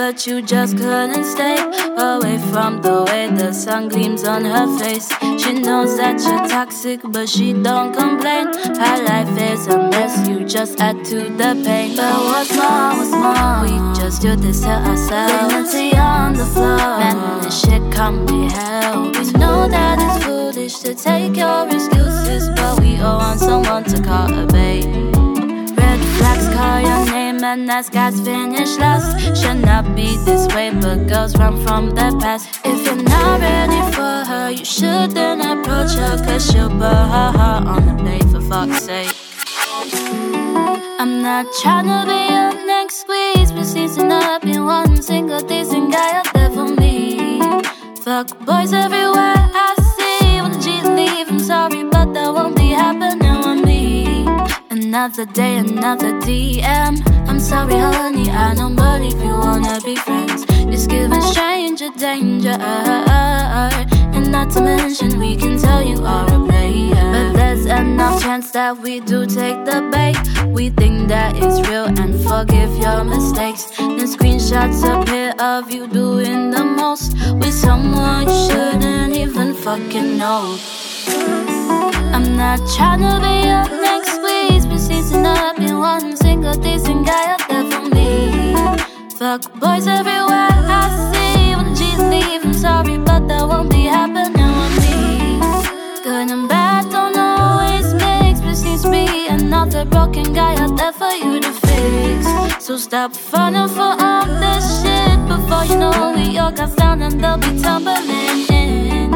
S23: But you just couldn't stay away from the way the sun gleams on her face. She knows that you're toxic, but she don't complain. Her life is a mess, you just add to the pain. But what's more, what's more? We just do this to ourselves. Dignity on the floor, man, this shit can't be held. We know that it's foolish to take your excuses, but we all want someone to call a babe. Red flags call your name and ask guys finish last. Should not be this way, but girls run from the past. If you're not ready for her, you shouldn't approach her, cause she'll burn her heart on the blade for fuck's sake. I'm not tryna be your next squeeze, but season up in one single decent guy out there for me. Fuck boys everywhere I see. When the G's leave, I'm sorry, but that won't be happening. Another day, another DM. I'm sorry, honey, I don't believe you wanna be friends. It's giving stranger danger. And not to mention, we can tell you are a player. But there's enough chance that we do take the bait. We think that it's real and forgive your mistakes. Then screenshots appear of you doing the most with someone you shouldn't even fucking know. I'm not trying to be your next season up in one single decent guy out there for me. Fuck boys everywhere I see when leave. I'm sorry, but that won't be happening with me. Good and bad don't always mix, but seems to be another broken guy out there for you to fix. So stop falling for all this shit before you know it. Your guys down and they'll be tumbling in.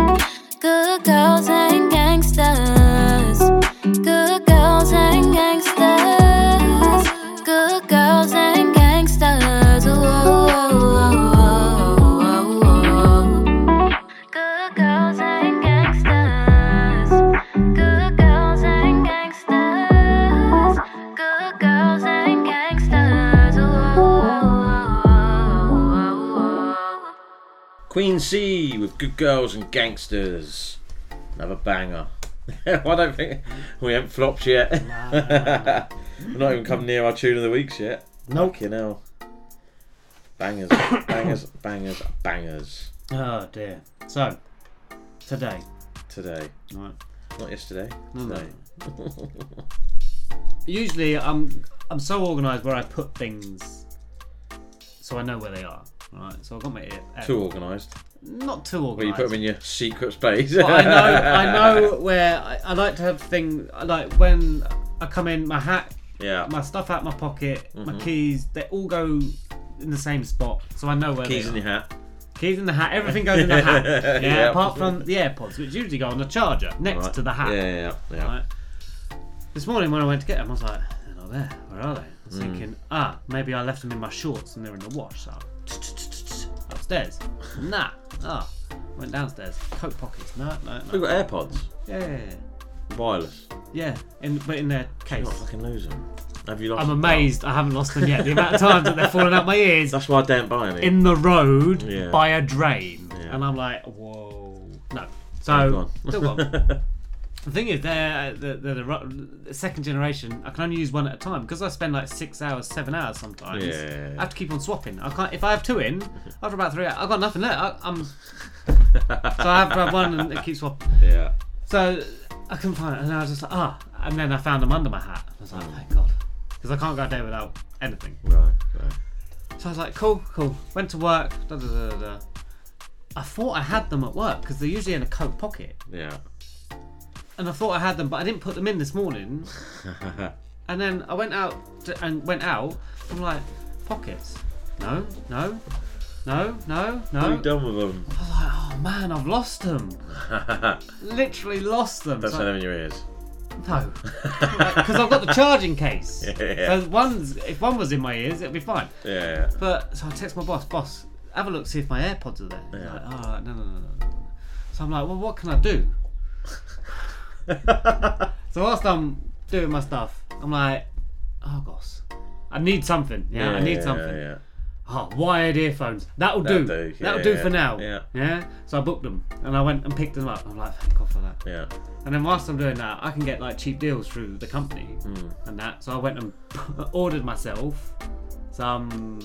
S23: Good girls and gangsters. Good girls and gangsters.
S3: Queen Cee with Good Girls and Gangsters. Another banger. I don't think we haven't flopped yet. We're not even come near our tune of the weeks yet.
S4: Nope.
S3: You know. Bangers, bangers, bangers, bangers.
S4: Oh dear. So, today.
S3: Today.
S4: Right.
S3: Not yesterday.
S4: No, no. Usually, I'm I'm so organised where I put things, so I know where they are. Right. So I've got my ear.
S3: Too organised.
S4: Not too organized.
S3: Where you put them in your secret space.
S4: But I know, I know where I, I like to have things. I Like when I come in, my hat,
S3: Yeah.
S4: my stuff out my pocket, my
S3: Mhm.
S4: keys, they all go in the same spot, so I know where
S3: Keys in your hat.
S4: Keys in the hat. Everything goes in the hat. Yeah.
S3: Yeah.
S4: Apart from the AirPods, which usually go on the charger next
S3: Right.
S4: to the hat.
S3: Yeah, yeah, yeah.
S4: Right. This morning when I went to get them, I was like, they're not there. Where are they? I was
S3: Mm.
S4: thinking, ah, maybe I left them in my shorts and they're in the wash. So upstairs. Nah. Ah. Went downstairs. Coat pockets. No, no, no.
S3: We've got AirPods.
S4: Yeah, yeah, yeah.
S3: Wireless.
S4: Yeah, in but in their case.
S3: not fucking lose them. Have you lost
S4: I'm
S3: them?
S4: amazed I haven't lost them yet. The amount of times that they're falling out my ears
S3: That's why I don't buy any.
S4: in the road
S3: Yeah.
S4: by a drain,
S3: Yeah.
S4: and I'm like, whoa, no. So still gone. The thing is, they're the, the, the, second generation. I can only use one at a time because I spend like six hours, seven hours sometimes.
S3: Yeah.
S4: I have to keep on swapping. I can't. If I have two in, after about three, hours, I've got nothing left. I, I'm so I have to have one and it keeps swapping.
S3: Yeah.
S4: So I couldn't find it, and I was just like, ah. And then I found them under my hat. I was like, oh, thank God, because I can't go a day without anything.
S3: Right, right.
S4: So I was like, cool, cool. Went to work. Da, da, da. I thought I had them at work because they're usually in a coat pocket.
S3: Yeah.
S4: And I thought I had them, but I didn't put them in this morning. And then I went out to, and went out. I'm like, pockets? No, no, no, no,
S3: What
S4: no.
S3: have you done with them?
S4: I was like, oh man, I've lost them. Literally lost them.
S3: Don't
S4: So-
S3: them in your ears.
S4: No, because I've got the charging case.
S3: Yeah.
S4: So one's if one was in my ears, it'd be fine.
S3: Yeah, yeah.
S4: But so I text my boss, boss, have a look, see if my AirPods are there.
S3: Yeah.
S4: Like, oh, no, no, no, no. So I'm like, well, what can I do? So whilst I'm doing my stuff, I'm like, oh gosh, I need something. Yeah, I need something.
S3: yeah.
S4: Oh, wired earphones. That'll,
S3: That'll
S4: do.
S3: do,
S4: That'll do
S3: yeah,
S4: for now.
S3: yeah.
S4: Yeah. So I booked them and I went and picked them up. I'm like, thank God for that.
S3: Yeah.
S4: And then whilst I'm doing that, I can get like cheap deals through the company
S3: Mm.
S4: and that. So I went and ordered myself some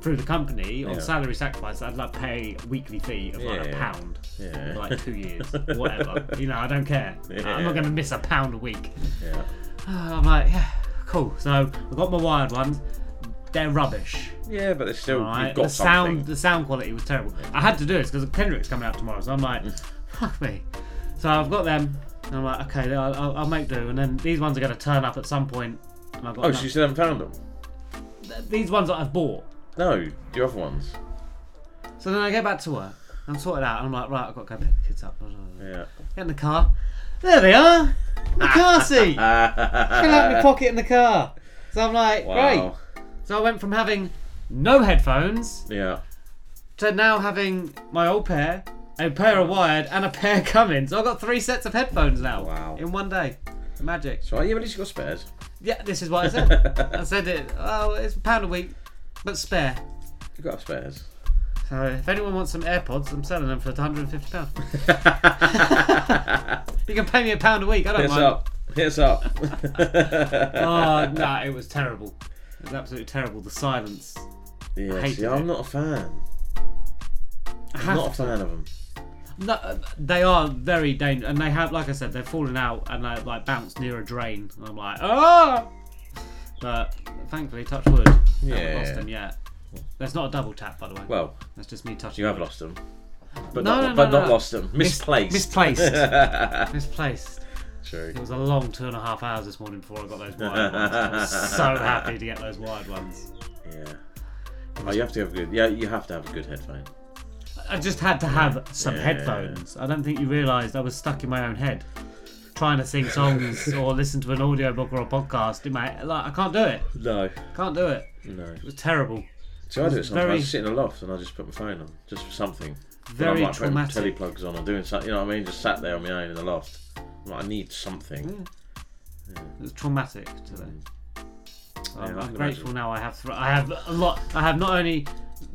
S4: through the company on
S3: Yeah.
S4: salary sacrifice. I'd like pay a weekly fee of like
S3: Yeah.
S4: a pound
S3: Yeah.
S4: for like two years, whatever. you know, I don't care. I'm not going to miss a pound a week.
S3: Yeah.
S4: I'm like, yeah, cool. So I got my wired ones. They're rubbish.
S3: Yeah, but they're still
S4: Alright,
S3: you've got
S4: the sound,
S3: something.
S4: the sound quality was terrible. I had to do this because Kendrick's coming out tomorrow, so I'm like, mm. fuck me. So I've got them. And I'm like, okay, I'll, I'll, make do. And then these ones are going to turn up at some point. And I've got
S3: Oh, so you still haven't found them?
S4: These ones that I've bought.
S3: No, your other ones.
S4: So then I get back to work. I'm sorted out, and I'm like, right, I've got to go pick the kids up.
S3: Yeah.
S4: Get in the car. There they are. In the car seat. Fill out my pocket in the car. So I'm like,
S3: Wow.
S4: great. So I went from having no headphones
S3: Yeah.
S4: to now having my old pair, a pair of wired, and a pair coming. So I've got three sets of headphones now.
S3: Wow.
S4: In one day. Magic.
S3: So yeah, but at least you got spares.
S4: Yeah, this is what I said. I said it. Oh, it's a pound a week, but spare.
S3: You've got spares.
S4: So if anyone wants some AirPods, I'm selling them for 150 pounds. you can pay me a pound a week. I don't
S3: Here's
S4: mind.
S3: up. Here's up.
S4: oh no, it was terrible. It was absolutely terrible. The silence. I
S3: Yeah,
S4: hated
S3: see, I'm
S4: it.
S3: not a fan.
S4: I
S3: I'm
S4: have
S3: not a
S4: to.
S3: fan of them.
S4: No, uh, they are very dangerous, and they have, like I said, they've fallen out and they like bounced near a drain. And I'm like, ah! But thankfully, touch wood,
S3: Yeah.
S4: haven't lost them yet. There's not a double tap, by the way.
S3: Well,
S4: that's just me touching.
S3: You have lost them, but
S4: No,
S3: not,
S4: no,
S3: but
S4: no,
S3: not
S4: no.
S3: lost them.
S4: Mis-
S3: Misplaced.
S4: misplaced. misplaced.
S3: True.
S4: It was a long two and a half hours this morning before I got those wired ones. I was so happy to get those wired ones.
S3: Yeah. Oh, you have to have good. Yeah, you have to have a good headphone.
S4: I just had to have some
S3: Yeah.
S4: headphones. I don't think you realised I was stuck in my own head, trying to sing songs or listen to an audiobook or a podcast. In my like, I can't do it.
S3: No.
S4: Can't do it.
S3: No.
S4: It was terrible.
S3: So I do it
S4: was
S3: sometimes.
S4: very-
S3: I sit in a loft and I just put my phone on, just for something.
S4: Very
S3: I'm like putting
S4: traumatic.
S3: telly plugs on or doing something. You know what I mean? Just sat there on my own in the loft. I'm like, I need something.
S4: It was traumatic today. So mm.
S3: Yeah,
S4: I'm, grateful
S3: imagine.
S4: now. I have th- I have a lot. I have not only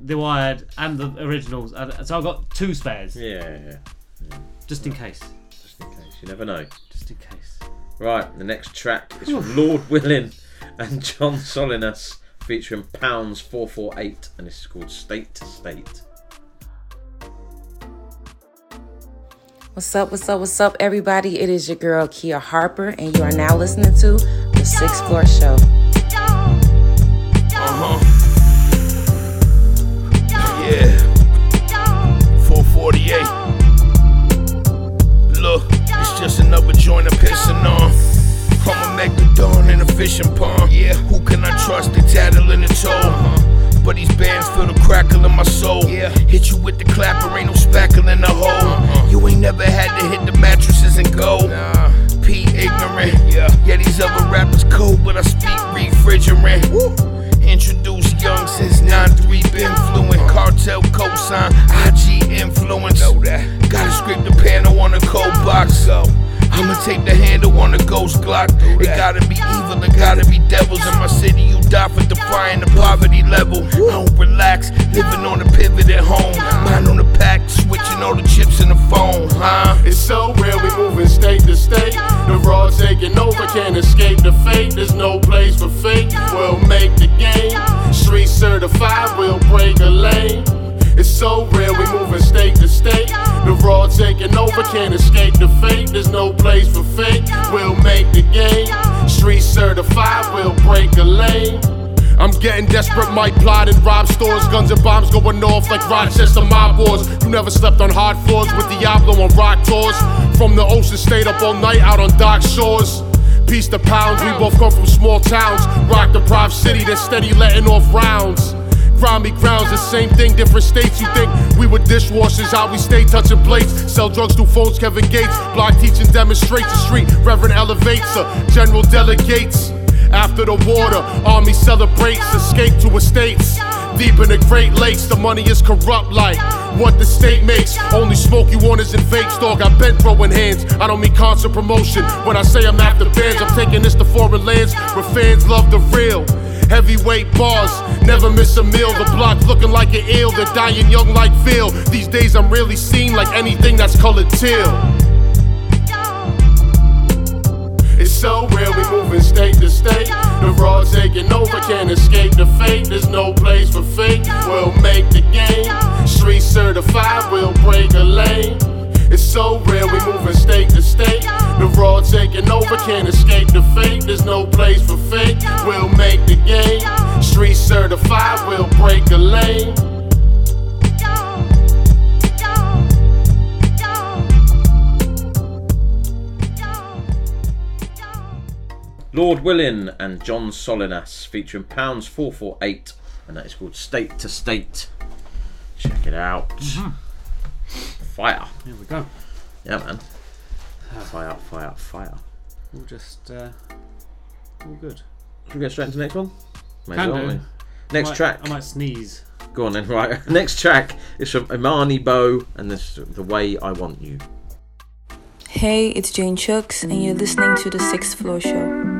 S4: the wired and the originals, so I've got two spares.
S3: Yeah, yeah.
S4: Just in case.
S3: Just in case. You never know.
S4: Just in case.
S3: Right, the next track is from Lord Willin and John Solinas featuring Pounds 448 and this is called State to State.
S24: What's up, what's up, what's up, everybody? It is your girl Kia Harper, and you are now listening to The Sixth Floor Show.
S25: Uh huh. Yeah. 448. Just another joint I'm pissing on. I'm a megalodon in a fishing pond. Yeah. Who can I trust? They tattle in the toe. But these bands feel the crackle in my soul. Yeah. Hit you with the clapper, ain't no spackle in the hole. You ain't never had to hit the mattresses and go. Nah. P ignorant. Yeah. yeah, these other rappers cold, but I speak refrigerant. Introduced young since 9-3 been fluent. Cartel cosign, IG influence. Know that. Gotta scrape the panel on a cold box. So I'ma take the handle on the ghost Glock. It gotta be evil, it gotta be devils. In my city, you die for defying the poverty level. Don't relax, living on the pivot at home. Mind on the pack, switching all the chips in the phone, huh?
S26: It's so real, we moving state to state. The raw taking over, can't escape the fate. There's no place for fake. We'll make the game. Street certified, we'll break a lane. It's so real, we moving state to state. The raw taking over, can't escape the fate. There's no place for fake. We'll make the game. Street certified, we'll break a lane. I'm getting desperate, might plot and rob stores. Guns and bombs going off like Rochester mob wars. You never slept on hard floors with Diablo on rock tours. From the ocean, stayed up all night out on dock shores. Piece to pounds, we both come from small towns. Rock the prop city that's steady letting off rounds. Grimy grounds, the same thing, different states. You think we were dishwashers, how we stay touching plates. Sell drugs through phones, Kevin Gates. Block teaching demonstrates the street. Reverend elevates, uh, general delegates. After the water, army celebrates, escape to estates. Deep in the Great Lakes, the money is corrupt like what the state makes. Only smoke you want is in vapes, dog. I've been throwing hands. I don't mean concert promotion. When I say I'm after bands, I'm taking this to foreign lands where fans love the real. Heavyweight bars, never miss a meal. The block looking like an eel, they're dying young like Phil. These days I'm really seen like anything that's colored teal. It's so real, we moving state to state. The raw taking over, can't escape the fate. There's no place for fake. We'll make the game. Street certified, we'll break a lane. It's so real, we moving state to state. The raw taking over, can't escape the fate. There's no place for fake. We'll make the game. Street certified, we'll break a lane.
S3: Lord Willin and John Solinas featuring Pounds 448 and that is called State to State. Check it out. Mm-hmm. Fire.
S4: Here we go.
S3: Yeah, man. Fire, fire, fire.
S4: All just uh, all good.
S3: Should we get straight into the next one? May
S4: Can do.
S3: Next
S4: I might-
S3: track.
S4: I might sneeze.
S3: Go on then, right. Next track is from Imani Beau and this The Way I Want You.
S27: Hey, it's Jane Chucks, and you're listening to The Sixth Floor Show.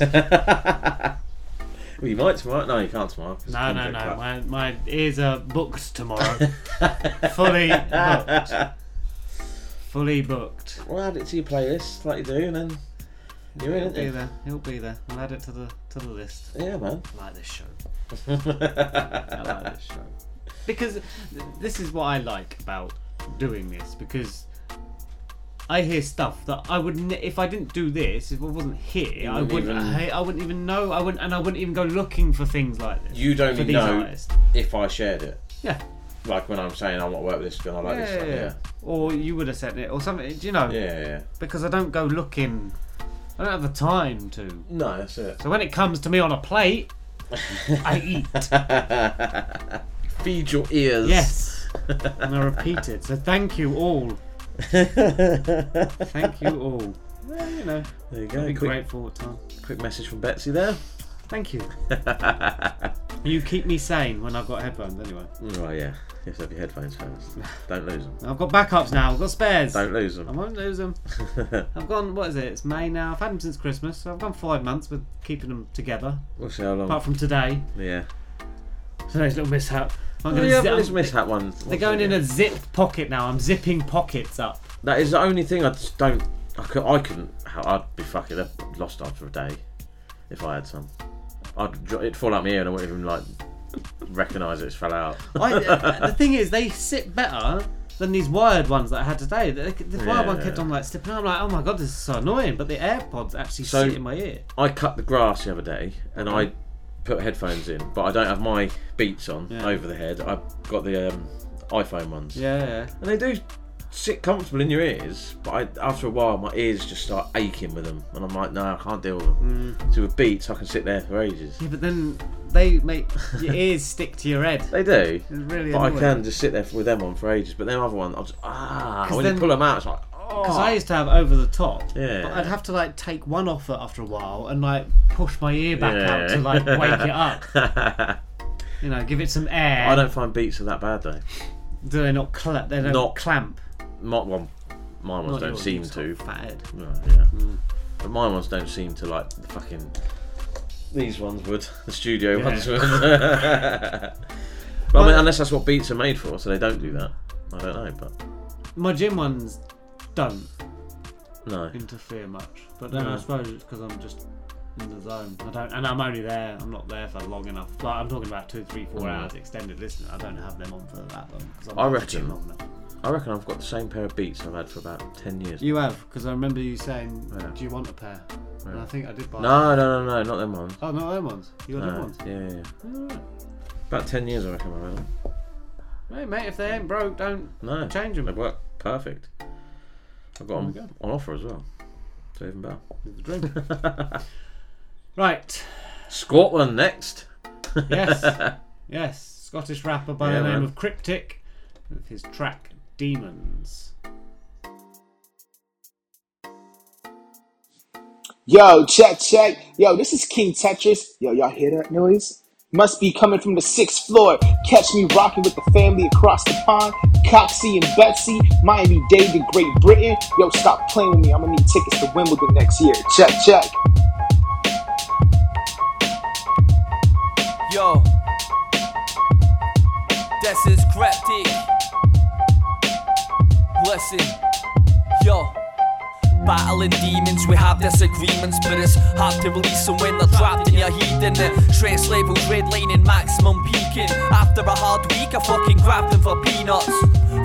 S3: Well, you might tomorrow. No, you can't tomorrow.
S4: No, no, no. My, my ears are booked tomorrow. Fully booked. Fully booked.
S3: Well, add it to your playlist like you do, and then you're in
S4: He'll be there. He'll be there. I'll add it to the to the list.
S3: Yeah, man.
S4: I like this show. I like this show because this is what I like about doing this because. I hear stuff that I would, ne- if I didn't do this, if I wasn't here, I
S3: wouldn't even-
S4: I, I wouldn't even know. I wouldn't, and I wouldn't even go looking for things like this.
S3: You'd
S4: for
S3: only
S4: these
S3: know
S4: artists.
S3: if I shared it.
S4: Yeah.
S3: Like when I'm saying I want to work with this girl, I like this stuff.
S4: yeah,
S3: Yeah.
S4: Or you would have said it, or something. Do you know?
S3: Yeah, yeah, yeah.
S4: Because I don't go looking. I don't have the time to.
S3: No, that's it.
S4: So when it comes to me on a plate, I eat.
S3: Feed your ears.
S4: Yes. and I repeat it. So thank you all. thank you all. Well, you know.
S3: There you go.
S4: Be
S3: Quick-
S4: grateful at time.
S3: Quick message from Betsy there.
S4: Thank you. You keep me sane when I've got headphones anyway.
S3: Mm, right, yeah. You have to have your headphones first. Don't lose them.
S4: I've got backups now. I've got spares.
S3: Don't lose them.
S4: I won't lose them. I've gone. What is it? It's May now. I've had them since Christmas, so I've gone five months with keeping them together.
S3: We'll see how long.
S4: Apart from today,
S3: Yeah.
S4: today's little mishap. I'm gonna
S3: yeah,
S4: zip-
S3: this mishap one.
S4: They're going in a zip pocket now. I'm zipping pockets up.
S3: That is the only thing I just don't. I, could, I couldn't. I'd be fucking lost after a day if I had some. I'd it'd fall out my ear and I wouldn't even like recognise it's fell out.
S4: I, uh, the thing is, they sit better than these wired ones that I had today. The, the wired one
S3: Yeah.
S4: kept on like slipping. out. I'm like, oh my god, this is so annoying. But the AirPods actually
S3: So-
S4: sit in my ear.
S3: I cut the grass the other day and I put headphones in, but I don't have my Beats on
S4: Yeah.
S3: over the head. I've got the um, iPhone ones.
S4: Yeah, yeah.
S3: And they do sit comfortable in your ears, but I, after a while, my ears just start aching with them, and I'm like, no, I can't deal with them.
S4: Mm.
S3: So with Beats, I can sit there for ages.
S4: Yeah, but then they make your ears stick to your head.
S3: They do.
S4: It's really
S3: but I can just sit there with them on for ages. But then other one, I'll just ah. When
S4: then-
S3: you pull them out, it's like
S4: Because I oh. used to have over the top.
S3: Yeah.
S4: But I'd have to like take one off it after a while and like push my ear back
S3: Yeah.
S4: out to like wake it up. You know, give it some air.
S3: I don't find Beats are that bad though.
S4: Do they not clamp? They don't
S3: Not-
S4: clamp.
S3: My, well, mine ones
S4: Not
S3: don't
S4: yours,
S3: seem to.
S4: fat.
S3: Right, yeah. Hmm. But my ones don't seem to like the fucking. These ones would. The studio
S4: Yeah.
S3: ones would. but I mean, unless that's what beats are made for, so they don't do that. I don't know, but
S4: My gym ones don't
S3: no.
S4: interfere much. But then I suppose it's because I'm just in the zone. I don't, and I'm only there. I'm not there for long enough. Like I'm talking about two, three, four
S3: Mm.
S4: hours extended listening. I don't have them on for that long. 'cause I'm
S3: I
S4: not in the gym
S3: reckon.
S4: long enough.
S3: I reckon I've got the same pair of beats I've had for about ten years.
S4: You have, because I remember you saying,
S3: Yeah.
S4: "Do you want a pair?" And I think I did buy.
S3: No, no, no, no, not them ones.
S4: Oh, not them ones. You got them ones.
S3: Yeah, yeah, yeah. About ten years I reckon I've had them.
S4: Hey mate, if they ain't broke, don't
S3: No,
S4: change them.
S3: They work perfect. I've got
S4: There
S3: them
S4: we
S3: on offer as well. So even better.
S4: the drink. Right.
S3: Scotland next.
S4: Yes. yes. Scottish rapper by
S3: Yeah,
S4: the name
S3: man.
S4: of Kryptik with his track Demons.
S28: Yo, check, check. Yo, this is King Tetris. Yo, y'all hear that noise? Must be coming from the sixth floor. Catch me rocking with the family across the pond. Coxie and Betsy, Miami Dade to Great Britain. Yo, stop playing with me. I'm gonna need tickets to Wimbledon next year. Check, check.
S29: Yo, this is Kryptik. Listen, yo. Battling demons, we have disagreements, but it's hard to release them when they're trapped in your heat. And the stress levels redlining, maximum peaking. After a hard week, I fucking grab them for peanuts.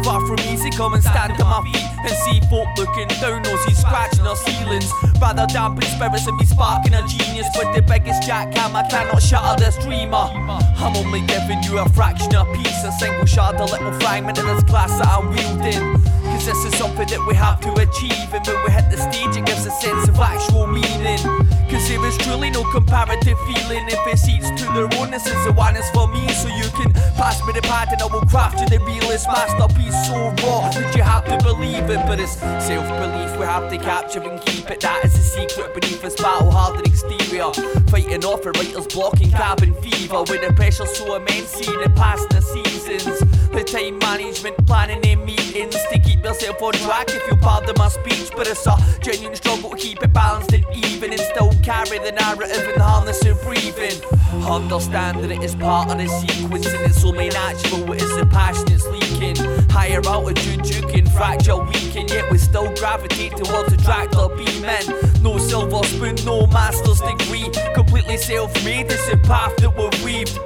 S29: Far from easy, come and stand on my feet and see folk looking down, noses scratching our ceilings. Rather dampen spirits and be sparking a genius. But the biggest jackhammer cannot shatter this dreamer. I'm only giving you a fraction of a piece, a single shard, a little fragment of this glass that I'm wielding. Cause this is something that we have to achieve, and when we hit the stage, it gives a sense of actual meaning. Cause there is truly no comparative feeling if it's each to their own. This is the one is for me, so you can pass me the pad and I will craft you the realest masterpiece so raw that you have to believe it. But it's self belief we have to capture and keep it. That is the secret beneath this battle hardened exterior. Fighting off the writers blocking cabin fever with the pressure so immense, seeing it past the seasons. The time management planning in meetings to keep yourself on track if you pardon my speech. But it's a genuine struggle to keep it balanced and even and still carry the narrative and harness and breathing. Understand that it is part of the sequence and it's only natural. It is the passion it's leaking. Higher altitude, juking, fracture weaken. Yet we still gravitate towards the tractor beaming. No silver spoon, no master's degree. Completely self made, it's a path that we've weaved.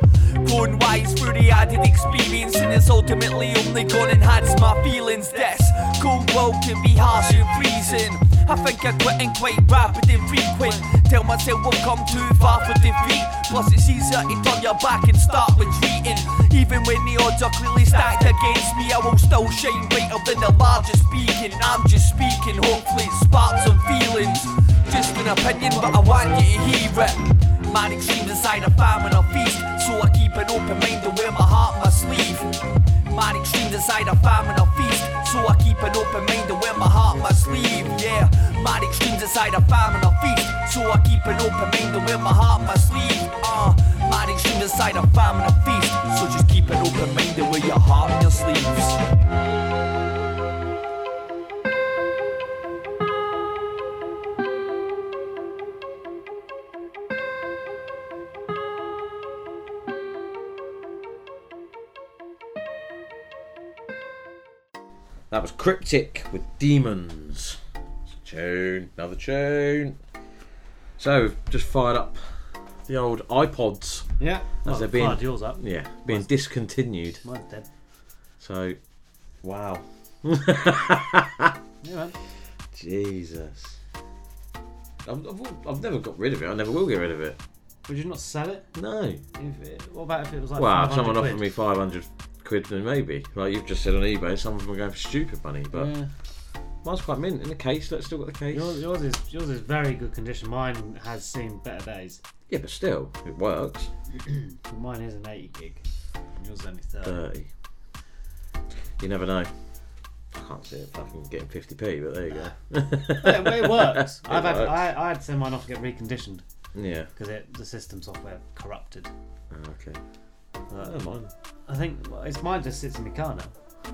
S29: Grown wise through the added experience, and it's ultimately only gonna enhance my feelings. This cold world can be harsh and freezing. I think I'm quitting quite rapid and frequent. Tell myself I've come too far for defeat. Plus, it's easier to turn your back and start retreating. Even when the odds are clearly stacked against me, I will still shine brighter than the largest beacon. I'm just speaking, hopefully, it sparks some feelings. Just an opinion, but I want you to hear it. Man extremes inside a famine or feast, so I keep an open mind to wear my heart on my sleeve. Man extremes inside a famine or feast, so I keep an open mind to wear my heart on my sleeve. Yeah, man extremes inside a famine or feast, so I keep an open mind to wear my heart on my sleeve. Uh, man extremes inside a famine or feast, so just keep an open mind to wear your heart on your sleeves.
S3: That was Kryptik with Demons. It's a tune, another tune. So, just fired up the old iPods.
S4: Yeah.
S3: As they're being,
S4: fired yours up.
S3: Yeah, being discontinued.
S4: Mine's dead.
S3: So, wow.
S4: Yeah, man.
S3: Jesus. I've, I've, I've never got rid of it. I never will get rid of it.
S4: Would you not sell it?
S3: No.
S4: If it, what about if it was like
S3: well, if
S4: 500
S3: someone
S4: quid?
S3: offered me 500 quid, then maybe. Like you've just said on eBay, some of them are going for stupid money. But
S4: Yeah.
S3: mine's quite mint in the case. Let's still got the case.
S4: Yours, yours is yours is very good condition. Mine has seen better days.
S3: Yeah, but still, it works.
S4: Mine is an 80 gig. Yours is only 30.
S3: 30. You never know. I can't see it fucking getting 50p, but there you go.
S4: yeah, but it works.
S3: It
S4: I've had. I, I had to send mine off to get reconditioned.
S3: Yeah.
S4: Because it the system software corrupted.
S3: Oh, okay.
S4: But
S3: Oh, mine.
S4: I think it's mine just sits in my car now.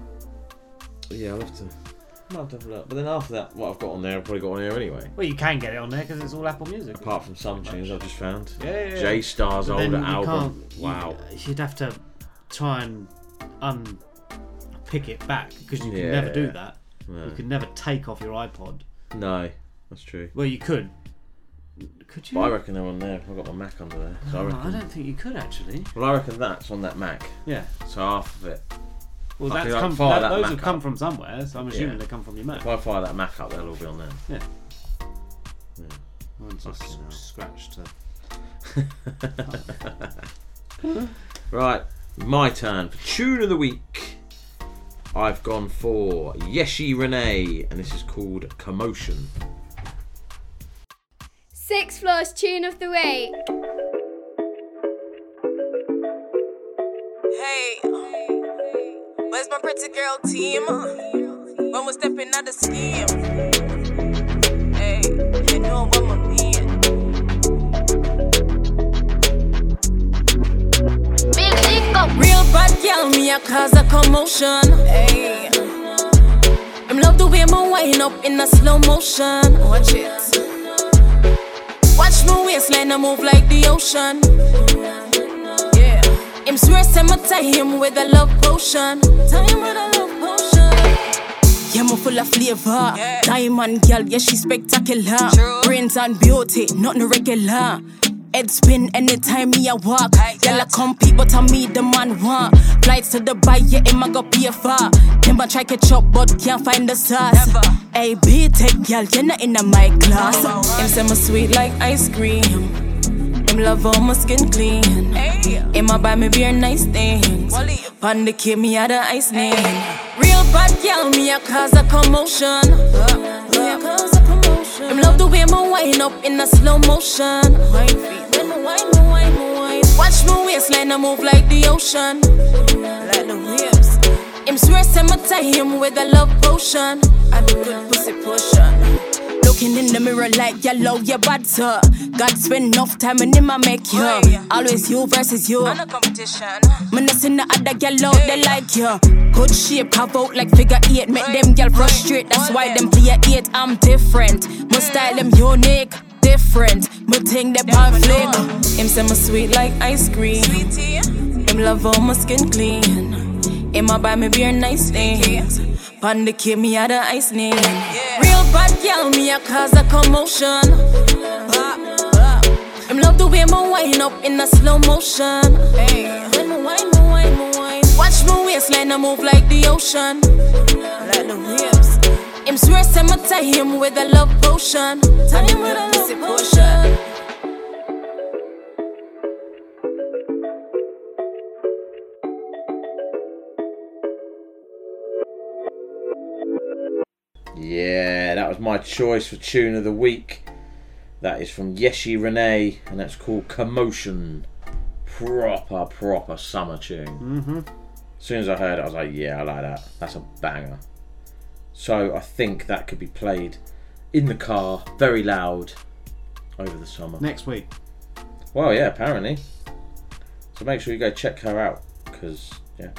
S3: Yeah, I'll have to. Might have to have a look. But then after that, what I've got on there, I've probably got on here anyway.
S4: Well, you can get it on there because it's all Apple Music.
S3: Apart from some tunes I've just found.
S4: Yeah, yeah, yeah.
S3: J Star's
S4: But
S3: older
S4: then you
S3: album.
S4: can't- you-
S3: Wow.
S4: You'd have to try and unpick it back because you can
S3: Yeah.
S4: never do that.
S3: No.
S4: You can never take off your iPod.
S3: No, that's true.
S4: Well, you could. Could you?
S3: But I reckon they're on there. I've got my Mac under there. So I
S4: No,
S3: reckon.
S4: I don't think you could actually.
S3: Well, I reckon that's on that Mac.
S4: Yeah.
S3: So half of it.
S4: Well,
S3: I
S4: that's
S3: think
S4: come.
S3: fire
S4: That,
S3: that
S4: those
S3: Mac
S4: have come
S3: up.
S4: from somewhere, so I'm assuming
S3: Yeah.
S4: they come from your Mac.
S3: If I fire that Mac up, they'll all be on there.
S4: Yeah. Mine's just
S3: Fucking hell.
S4: scratched.
S3: Right, my turn for tune of the week. I've gone for Yeshie Renee, and this is called Commotion.
S30: Six floors tune of the week.
S31: Hey, where's my pretty girl team? When we're stepping out the scheme. Hey, you know what I mean. Big leap up real bad girl, me a cause a commotion. Hey, I'm love the way my wind up in a slow motion. Watch it. Watch my waistline, I move like the ocean. Yeah. Him swear say me tie him with a love potion. Tie him with a love potion. Yeah, me full of flavor. Diamond girl, yeah, she spectacular. Brains and beauty, nothing regular. Head spin anytime me a walk. Girl, I compete, but I me the man want. Flights to Dubai, yeah, him I go pay for. Him I try catch up, but can't find the sauce. Hey, be tech girl, you're not in a my class. Him say me sweet like ice cream. Him love all my skin clean. Him a buy me beer nice things. Pon the kid me had a ice name. Real bad girl, me a cause a commotion. Uh, uh. Me a cause a commotion. Him love the way my wine up in a slow motion. Wine feet, when me wine, me wine, wine. Watch my waistline, I move like the ocean. Like the waves. Him swear say me tie him with a love potion. I do good pussy potion. Looking in the mirror like yellow, you bad sir. God spend enough time in him, I make you. Oh, Always you versus you. I'm a competition. Man, I seen the other girl out, they like you. Good shape, carve out like figure eight. Make them girl frustrate, that's why them play eight. I'm different. My mm. style, them unique. Different, my thing that pan flick. Him say me sweet like ice cream. Him love all my skin clean. Him a buy me beer nice things. Pon the kid me had a ice name. Real bad girl, me a cause a commotion. Him love the way my wine up in a slow motion. Hey, when me wine, me wine, me wine. Watch my waistline, I move like the ocean. Like the waves. Him swear say me tie him with a love potion. Tie him with a pussy potion.
S3: Yeah, that was my choice for tune of the week. That is from Yeshie Renee, and that's called Commotion. Proper, proper summer tune.
S4: Mm-hmm.
S3: As soon as I heard it, I was like, yeah, I like that. That's a banger. So I think that could be played in the car, very loud, over the summer.
S4: Next week.
S3: Well, yeah, apparently. So make sure you go check her out, because, yeah,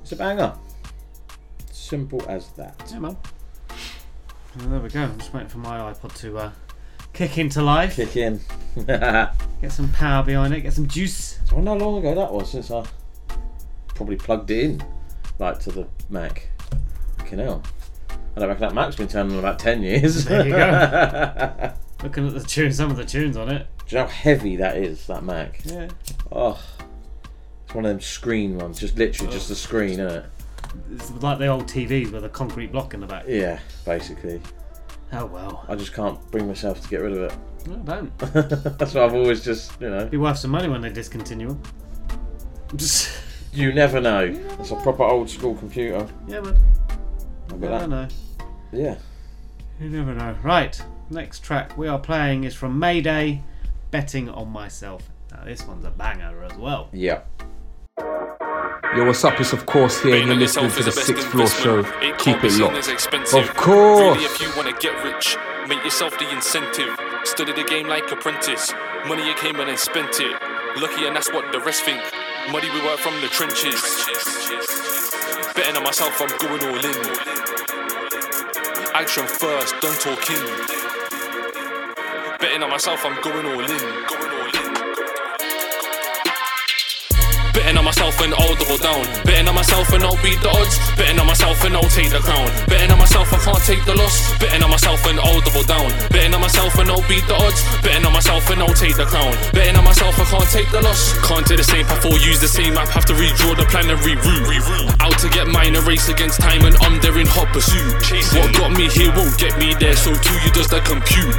S3: it's a banger. Simple as that.
S4: Yeah, man. Well, there we go. I'm just waiting for my iPod to uh, kick into life.
S3: Kick in.
S4: Get some power behind it. Get some juice.
S3: I wonder how long ago that was since I probably plugged it in, like to the Mac. Fucking hell. I don't reckon that Mac's been turning on about 10 years.
S4: There you go. Looking at the tune, some of the tunes on it.
S3: Do you know how heavy that is, that Mac?
S4: Yeah.
S3: Oh. It's one of them screen ones, just literally just the screen, isn't it?
S4: It's like the old TVs with a concrete block in the back.
S3: Yeah, basically.
S4: Oh well.
S3: I just can't bring myself to get rid of it.
S4: No, don't.
S3: That's why I've always just, you know.
S4: Be worth some money when they discontinue them. Just
S3: You never know. It's a proper old school computer.
S4: yeah, but
S3: Look
S4: you
S3: at
S4: never
S3: that.
S4: know.
S3: Yeah.
S4: You never know. Right, next track we are playing is from Mayday, "Betting on Myself." Now this one's a banger as well.
S3: Yeah.
S32: Yo, what's up? It's of course here, and you're listening to the Sixth Floor Show. Keep it locked. Of course.
S27: Really, if you wanna get rich, make yourself the incentive. Study the game like apprentice. Money it came and then spent it. Lucky and that's what the rest think. Money we work from the trenches. Betting on myself, I'm going all in. Action first, don't talk in. Betting on myself, I'm going all in. Betting on myself and I'll double down. Betting on myself and I'll beat the odds. Betting on myself and I'll take the crown. Betting on myself, I can't take the loss. Betting on myself and I'll double down. Betting on myself and I'll beat the odds. Betting on myself and I'll take the crown. Betting on myself, I can't take the loss. Can't take the same path or use the same map. Have to redraw the plan and reroute. reroute. Out to get mine, a race against time, and I'm there in hot pursuit. What got me here won't get me there, so too you does the compute.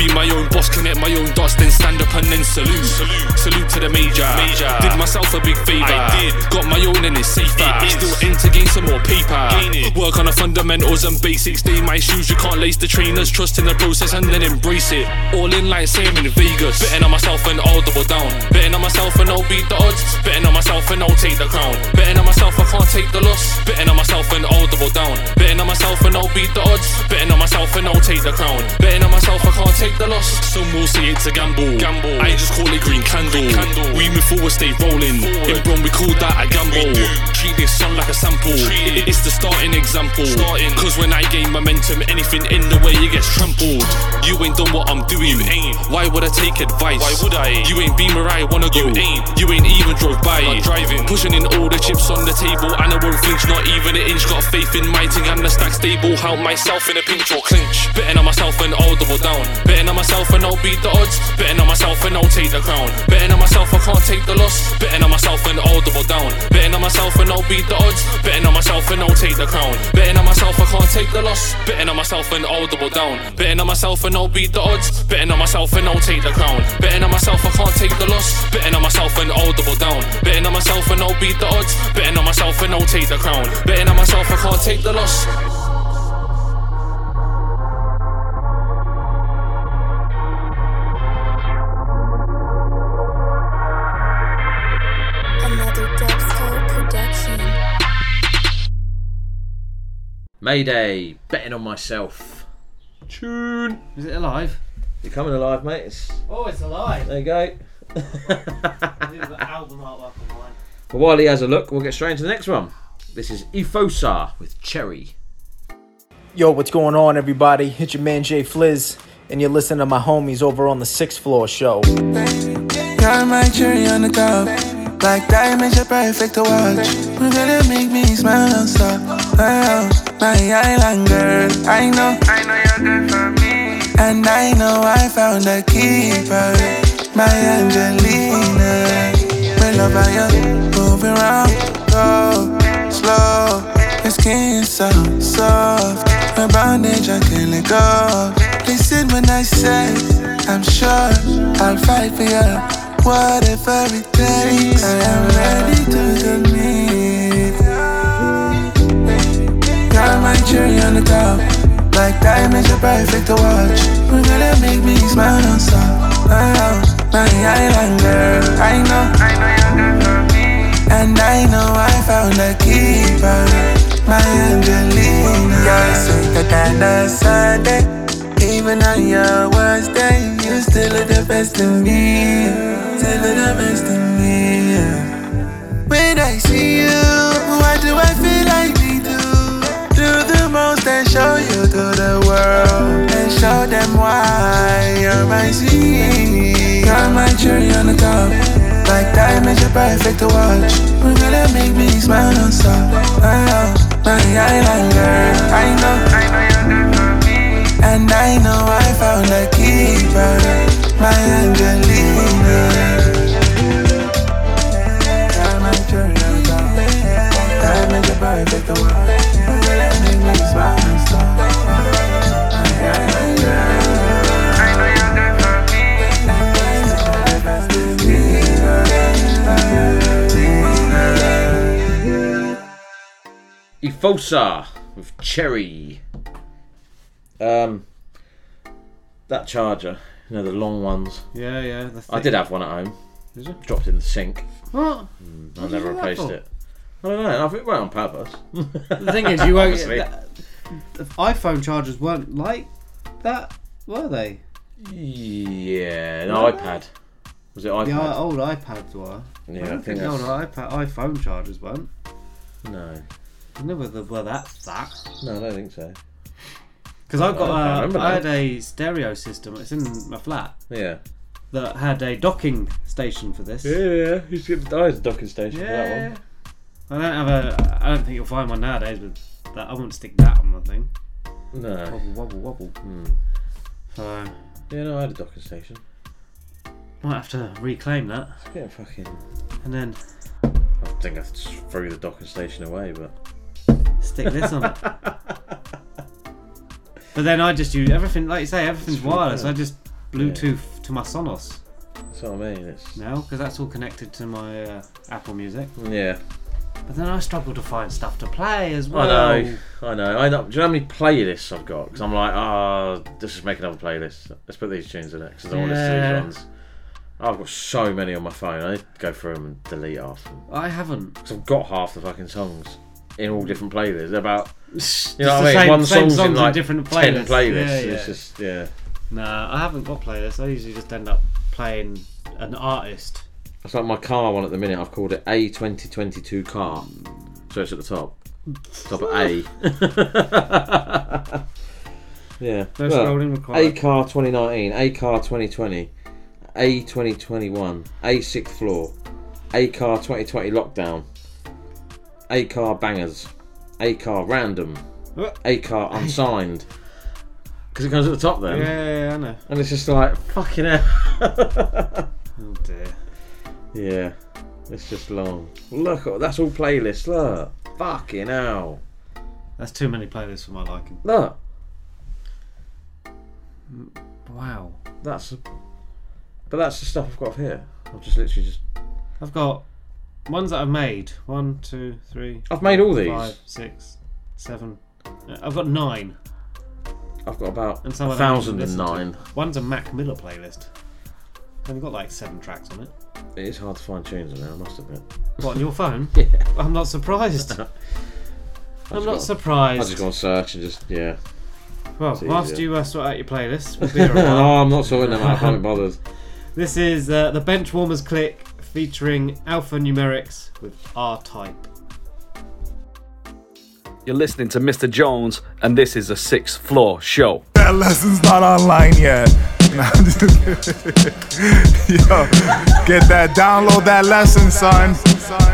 S27: Be my own boss, connect my own dots, then stand up and then salute. Salute, salute to the major. Major. Did myself a big favor. I did. Got my own and it's safer. It. Still aim to gain some more paper. Gain it. Work on the fundamentals and basics. Stay in my shoes, you can't lace the trainers. Trust in the process and then embrace it. All in like same in Vegas. Betting on myself and I'll double down. Betting on myself and I'll beat the odds. Betting on myself and I'll take the crown. Betting on myself, I can't take the loss. Betting on myself and I'll double down. Betting on myself and I'll beat the odds. Betting on myself and I'll take the crown. Betting on myself, I can't take the loss. Some will say it's a gamble. Gamble. I just call it green candle. candle. We move forward, stay rolling. Bron, we call that a gamble. Treat this song like a sample. It- It's the starting example. Starting. Cause when I gain momentum, anything in the way it gets trampled. You ain't done what I'm doing. Why would I take advice? Why would I? You ain't been where I wanna go. You ain't. You ain't even drove by. Not driving. Pushing in all the chips on the table, and I won't flinch, not even an inch. Got faith in my thing and the stack stable. Help myself in a pinch or clinch. Betting on myself and I'll double down. Betting on myself and I'll beat the odds. Betting on myself and I'll take the crown. Betting on myself, I can't take the loss. Betting on myself and I'll double down. Betting on myself and I'll beat the odds. Betting on myself and I'll take the crown. Betting on myself, I can't take the loss. Betting on myself and I'll double down. Betting on myself and I'll beat the odds. Betting on myself and I'll take the crown. Betting on myself, I can't take the loss. Betting on myself and I'll double down. Betting on myself and I'll beat the odds. Betting on myself and I'll take the crown. Betting on myself, I can't take the loss.
S3: Mayday, betting on myself. Tune.
S4: Is it alive?
S3: You're coming alive, mate. It's,
S4: Oh, it's alive.
S3: there you go.
S4: I think the album artwork on mine.
S3: But while he has a look, we'll get straight into the next one. This is Efosa with Cherry.
S33: Yo, what's going on, everybody? It's your man Jay Fliz, and you're listening to my homies over on the Sixth Floor Show.
S34: Got my cherry on the top. Black diamonds, you're perfect to watch. You're gonna make me smile stop. Wow, oh, my island girl. I know, I know you're good for me. And I know I found a keeper. My Angelina. My love, how you moving around. Go slow. Your skin so soft. My bondage, I can't let go. Listen when I say, I'm sure I'll fight for you. Whatever it takes, I am ready to commit. Got my cherry on the top. Like diamonds, you're perfect to watch. You're gonna make me smile and stop. Oh, my island girl. I know, I know you're good for me. And I know I found a keeper. My Angelina. You're sweeter than the Sunday. Even on your worst day, best of me. Still are the best of me. yeah. When I see you, why do I feel like me do? Do the most and show you to the world. And show them why you're my sweet. You're my cherry on the top. Like diamonds, you're perfect to watch. You're gonna make me smile and stop. Oh, my island girl. I know, I know And I know I found a keeper, my Angelina. Diamond cherry on top. Diamond, you're perfect to. Make me smile and stop. My island girl. I know you're
S3: Um, that charger, you know the long ones.
S4: Yeah, yeah. the
S3: I
S4: thick-
S3: did have one at home.
S4: Did you?
S3: Dropped it in the sink.
S4: What?
S3: Mm,
S4: What
S3: I
S4: did
S3: never
S4: you do that
S3: replaced
S4: for?
S3: it. I don't know. I think it went on purpose.
S4: The thing is, you won't.
S3: Obviously.
S4: that- the iPhone chargers weren't like that, were they?
S3: Yeah, no
S4: Were
S3: iPad. Was it iPad?
S4: The i- old iPads were.
S3: Yeah,
S4: I
S3: I
S4: don't
S3: think
S4: think the old
S3: that's-
S4: iPad, iPhone chargers weren't.
S3: No.
S4: Never the, were that that.
S3: No, I don't think so.
S4: Because I've got a,
S3: remember
S4: I
S3: that.
S4: had a stereo system. It's in my flat.
S3: Yeah.
S4: That had a docking station for this.
S3: Yeah, yeah. He's got oh, there's a docking station for that
S4: Yeah.
S3: one.
S4: I don't have a. I don't think you'll find one nowadays with that. I wouldn't stick that on my thing.
S3: No.
S4: Wobble, wobble, wobble.
S3: Hmm.
S4: So
S3: Yeah, no, I had a docking station.
S4: might have to reclaim that.
S3: It's getting fucking.
S4: And then
S3: I think I just threw the docking station away, but
S4: stick this on it. But then I just use everything, like you say, everything's wireless. I just Bluetooth to my Sonos
S3: that's what I mean. It's
S4: now because that's all connected to my uh, Apple Music.
S3: yeah.
S4: But then I struggle to find stuff to play as well.
S3: I know, I know. I know. Do you know how many playlists I've got? Because I'm like, ah, let's just make another playlist. Let's put these tunes in it because I want to see these ones. I've got so many on my phone. I go through them and delete half them.
S4: I haven't.
S3: Because I've got half the fucking songs in all different playlists. About, you know what I mean?
S4: same-
S3: One
S4: same
S3: song's in like
S4: different
S3: ten
S4: playlists.
S3: playlists.
S4: Yeah,
S3: It's just yeah.
S4: Nah, I haven't got playlists. I usually just end up playing an artist.
S3: It's like my car one at the minute. I've called it A twenty twenty two car, so it's at the top, top of A. yeah.
S4: No
S3: Look,
S4: scrolling required.
S3: A car twenty nineteen, A car twenty twenty, A twenty twenty one, A sixth floor, A car twenty twenty lockdown, A car bangers, A car random, A car unsigned. Because it comes at the top then.
S4: Yeah, yeah, I know.
S3: And it's just like fucking hell.
S4: Oh dear.
S3: Yeah, it's just long. Look, that's all playlists. Look, fucking hell.
S4: That's too many playlists for my liking.
S3: Look,
S4: Wow.
S3: that's. But that's the stuff I've got here. I've just literally just.
S4: I've got ones that I've made. One, two, three.
S3: I've made all these.
S4: Five, six, seven. Uh, I've got nine.
S3: I've got about
S4: And some
S3: a
S4: I don't
S3: thousand and nine.
S4: One's a Mac Miller playlist. I've got like seven tracks on it.
S3: It is hard to find tunes on there, I must admit.
S4: What on your phone?
S3: Yeah.
S4: I'm not surprised. I'm not surprised.
S3: I just go on search and just yeah.
S4: Well, whilst you uh, sort out your playlist, we'll be here a while.
S3: oh, I'm not sorting them out. I be bothered.
S4: This is uh, the Benchwarmers Clique featuring Alphanumerics with R Type.
S35: You're listening to Mr. Jones, and this is a sixth floor show.
S36: That lesson's not online yet. Nah, I'm just yo, get that, download that lesson, son.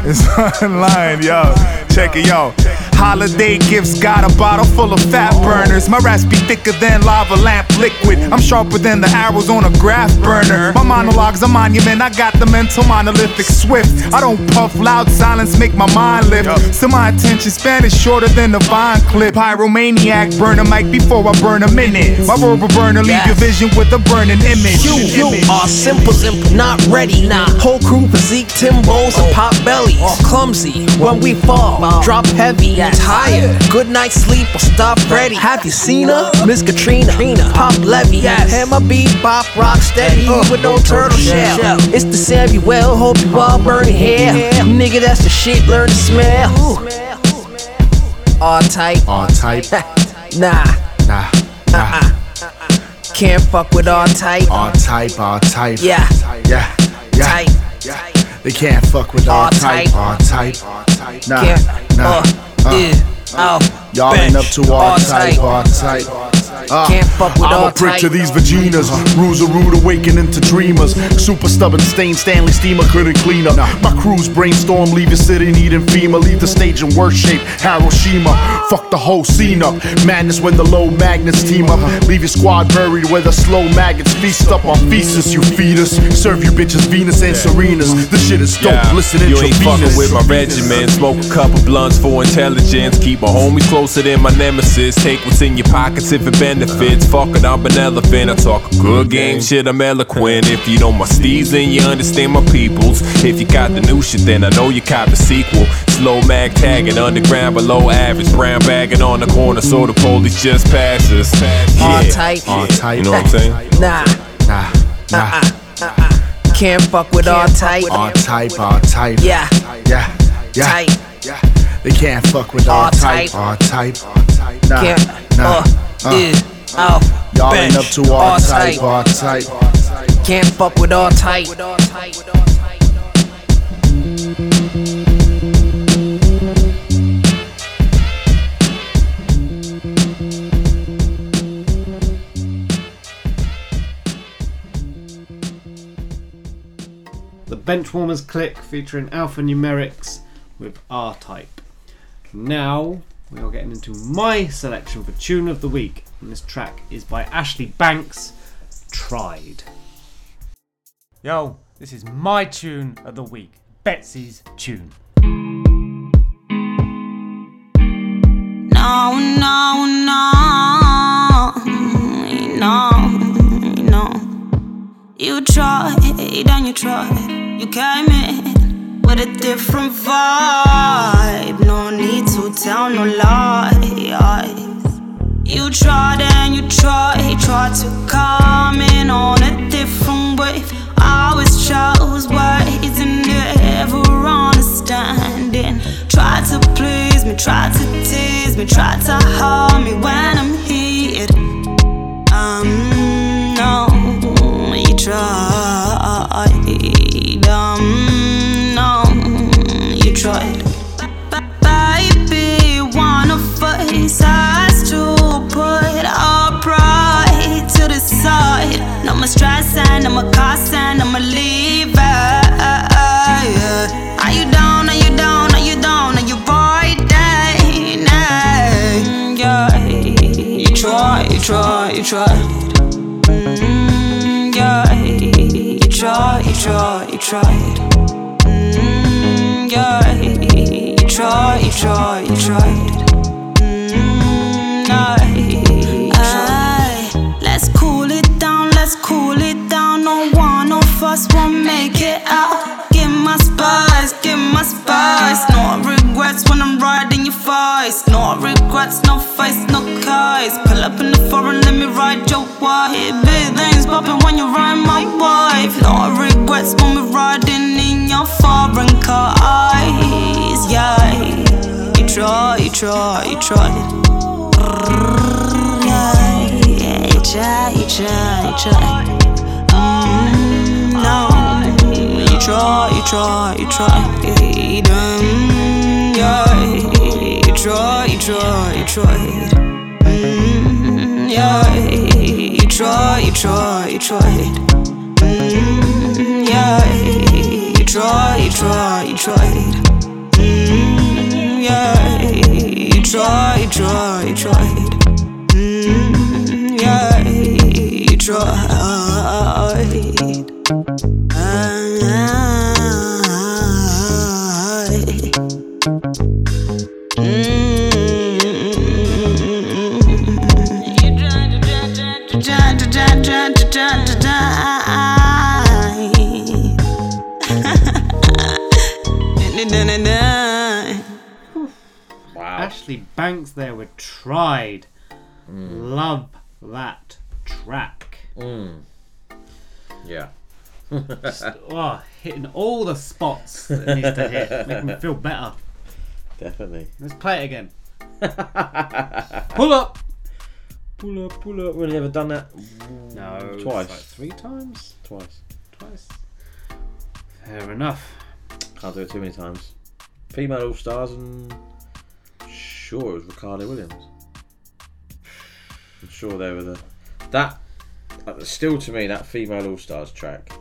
S36: It's online, yo. Check it, yo. Holiday gifts got a bottle full of fat burners. My raps be thicker than lava lamp liquid. I'm sharper than the arrows on a graph burner. My monologue's a monument. I got the mental monolithic swift. I don't puff loud silence, make my mind lift. So my attention span is shorter than the vine clip. Pyromaniac, burn a mic before I burn a minute. My verbal burner leave your vision with a burning image.
S37: You, you
S36: Image.
S37: are simple, simple, not ready. Nah, whole crew physique, Timbos and oh. pop bellies. All clumsy when we fall, drop heavy, tired. Good night's sleep or stop ready. Have you seen her? Miss Katrina, Pop Levy. Hammer beat, bop, rock steady uh, with no turtle shell. It's the Samuel, hope you all burn hair. Nigga, that's the shit, learn to smell. All tight.
S36: All type.
S37: Nah.
S36: Nah, nah. Uh-uh.
S37: Can't fuck with all tight.
S36: All type, all type.
S37: Yeah.
S36: Yeah, yeah.
S37: Tight.
S36: They can't fuck with all
S37: All
S36: type,
S37: type.
S36: all type. Nah, nah.
S37: Uh, yeah. Oh.
S36: Y'all ain't up to all
S37: All
S36: type,
S37: tight.
S36: all type. Uh,
S37: Can't fuck with
S36: I'm a prick
S37: type.
S36: to these vaginas. Rules are rude awakening to dreamers. Super stubborn stain, Stanley Steamer couldn't clean up. My crews brainstorm, leave your city needing FEMA. Leave the stage in worse shape, Hiroshima. Fuck the whole scene up. Madness when the low magnets team up. Leave your squad buried where the slow maggots feast up on feces, you fetus. Serve you bitches Venus and Serenas. This shit is dope.
S38: Yeah,
S36: Listen,
S38: you ain't fucking with my regimen. Smoke a couple blunts for intelligence. Keep my homies closer than my nemesis. Take what's in your pockets if it benefits. Fuck it, I'm an elephant. I talk a good game, shit, I'm eloquent. If you know my steez, then you understand my peoples. If you got the new shit, then I know you caught the sequel. Slow mag tagging, underground below average. Brown bagging on the corner, so the police just pass us.
S37: All
S38: Yeah.
S37: tight.
S36: All type.
S38: You know what I'm saying?
S37: Nah.
S36: Nah, uh-uh. nah.
S37: Uh-uh. Can't fuck with all tight.
S36: All type, all type.
S37: Yeah.
S36: Yeah, yeah.
S37: Tight.
S36: They can't fuck with
S37: our
S36: type. Our type. Nah,
S37: can't,
S36: nah.
S37: Uh,
S36: uh, y'all bench. ain't up to all type. all type.
S37: Can't fuck with all type.
S4: The Benchwarmers Clique featuring alphanumerics with R Type. Now we are getting into my selection for Tune of the Week, and this track is by Ashleigh Bankx, Tried. Yo, this is my tune of the week, Betsy's tune.
S31: No, no, no, no, no. You tried and you tried. You came in with a different vibe. No need to tell no lies. You tried and you tried, tried to come in on a different wave. I always chose ways and never understanding. Tried to please me, tried to tease me, tried to harm me when I'm here. Um, no, you tried. Baby, has to put our pride to the side. No more more cussing, no more leaving. Are you you you you? Yeah, you try, you try, you try. Mm, yeah, you try, you try, you tried. Yeah, you try, you try, you. Mm, aye, aye. Let's cool it down, let's cool it down. No won't make it out. Give my spice, give my spice. No regrets when I'm riding your. No regrets, no face, no case. Pull up in the foreign, let me ride your wife. Big things popping when you ride my wife. No regrets when we're riding in your foreign cars. Yeah, you try, you try, you try. Yeah, you try, you try, you try. Mm, no, you try, you try, you try. Mm, yeah, try, you try, you try. Mm, yeah, you try, you try, you try. Mm, yeah, you try, you try, you try. Mm, yeah, you try, you try, you try. Mm, yeah, you tried.
S4: Ashleigh Bankx there with Tried. Love that track.
S3: Mm. Yeah.
S4: Just, oh, hitting all the spots that it needs to hit, making me feel better.
S3: Definitely.
S4: Let's play it again. Pull up.
S3: Pull up, pull up. Really ever done that?
S4: No,
S3: Twice.
S4: like three times.
S3: Twice.
S4: Twice. Fair enough.
S3: Can't do it too many times. Female All Stars and sure it was Ricardo Williams. I'm sure they were the that still to me that female All Stars track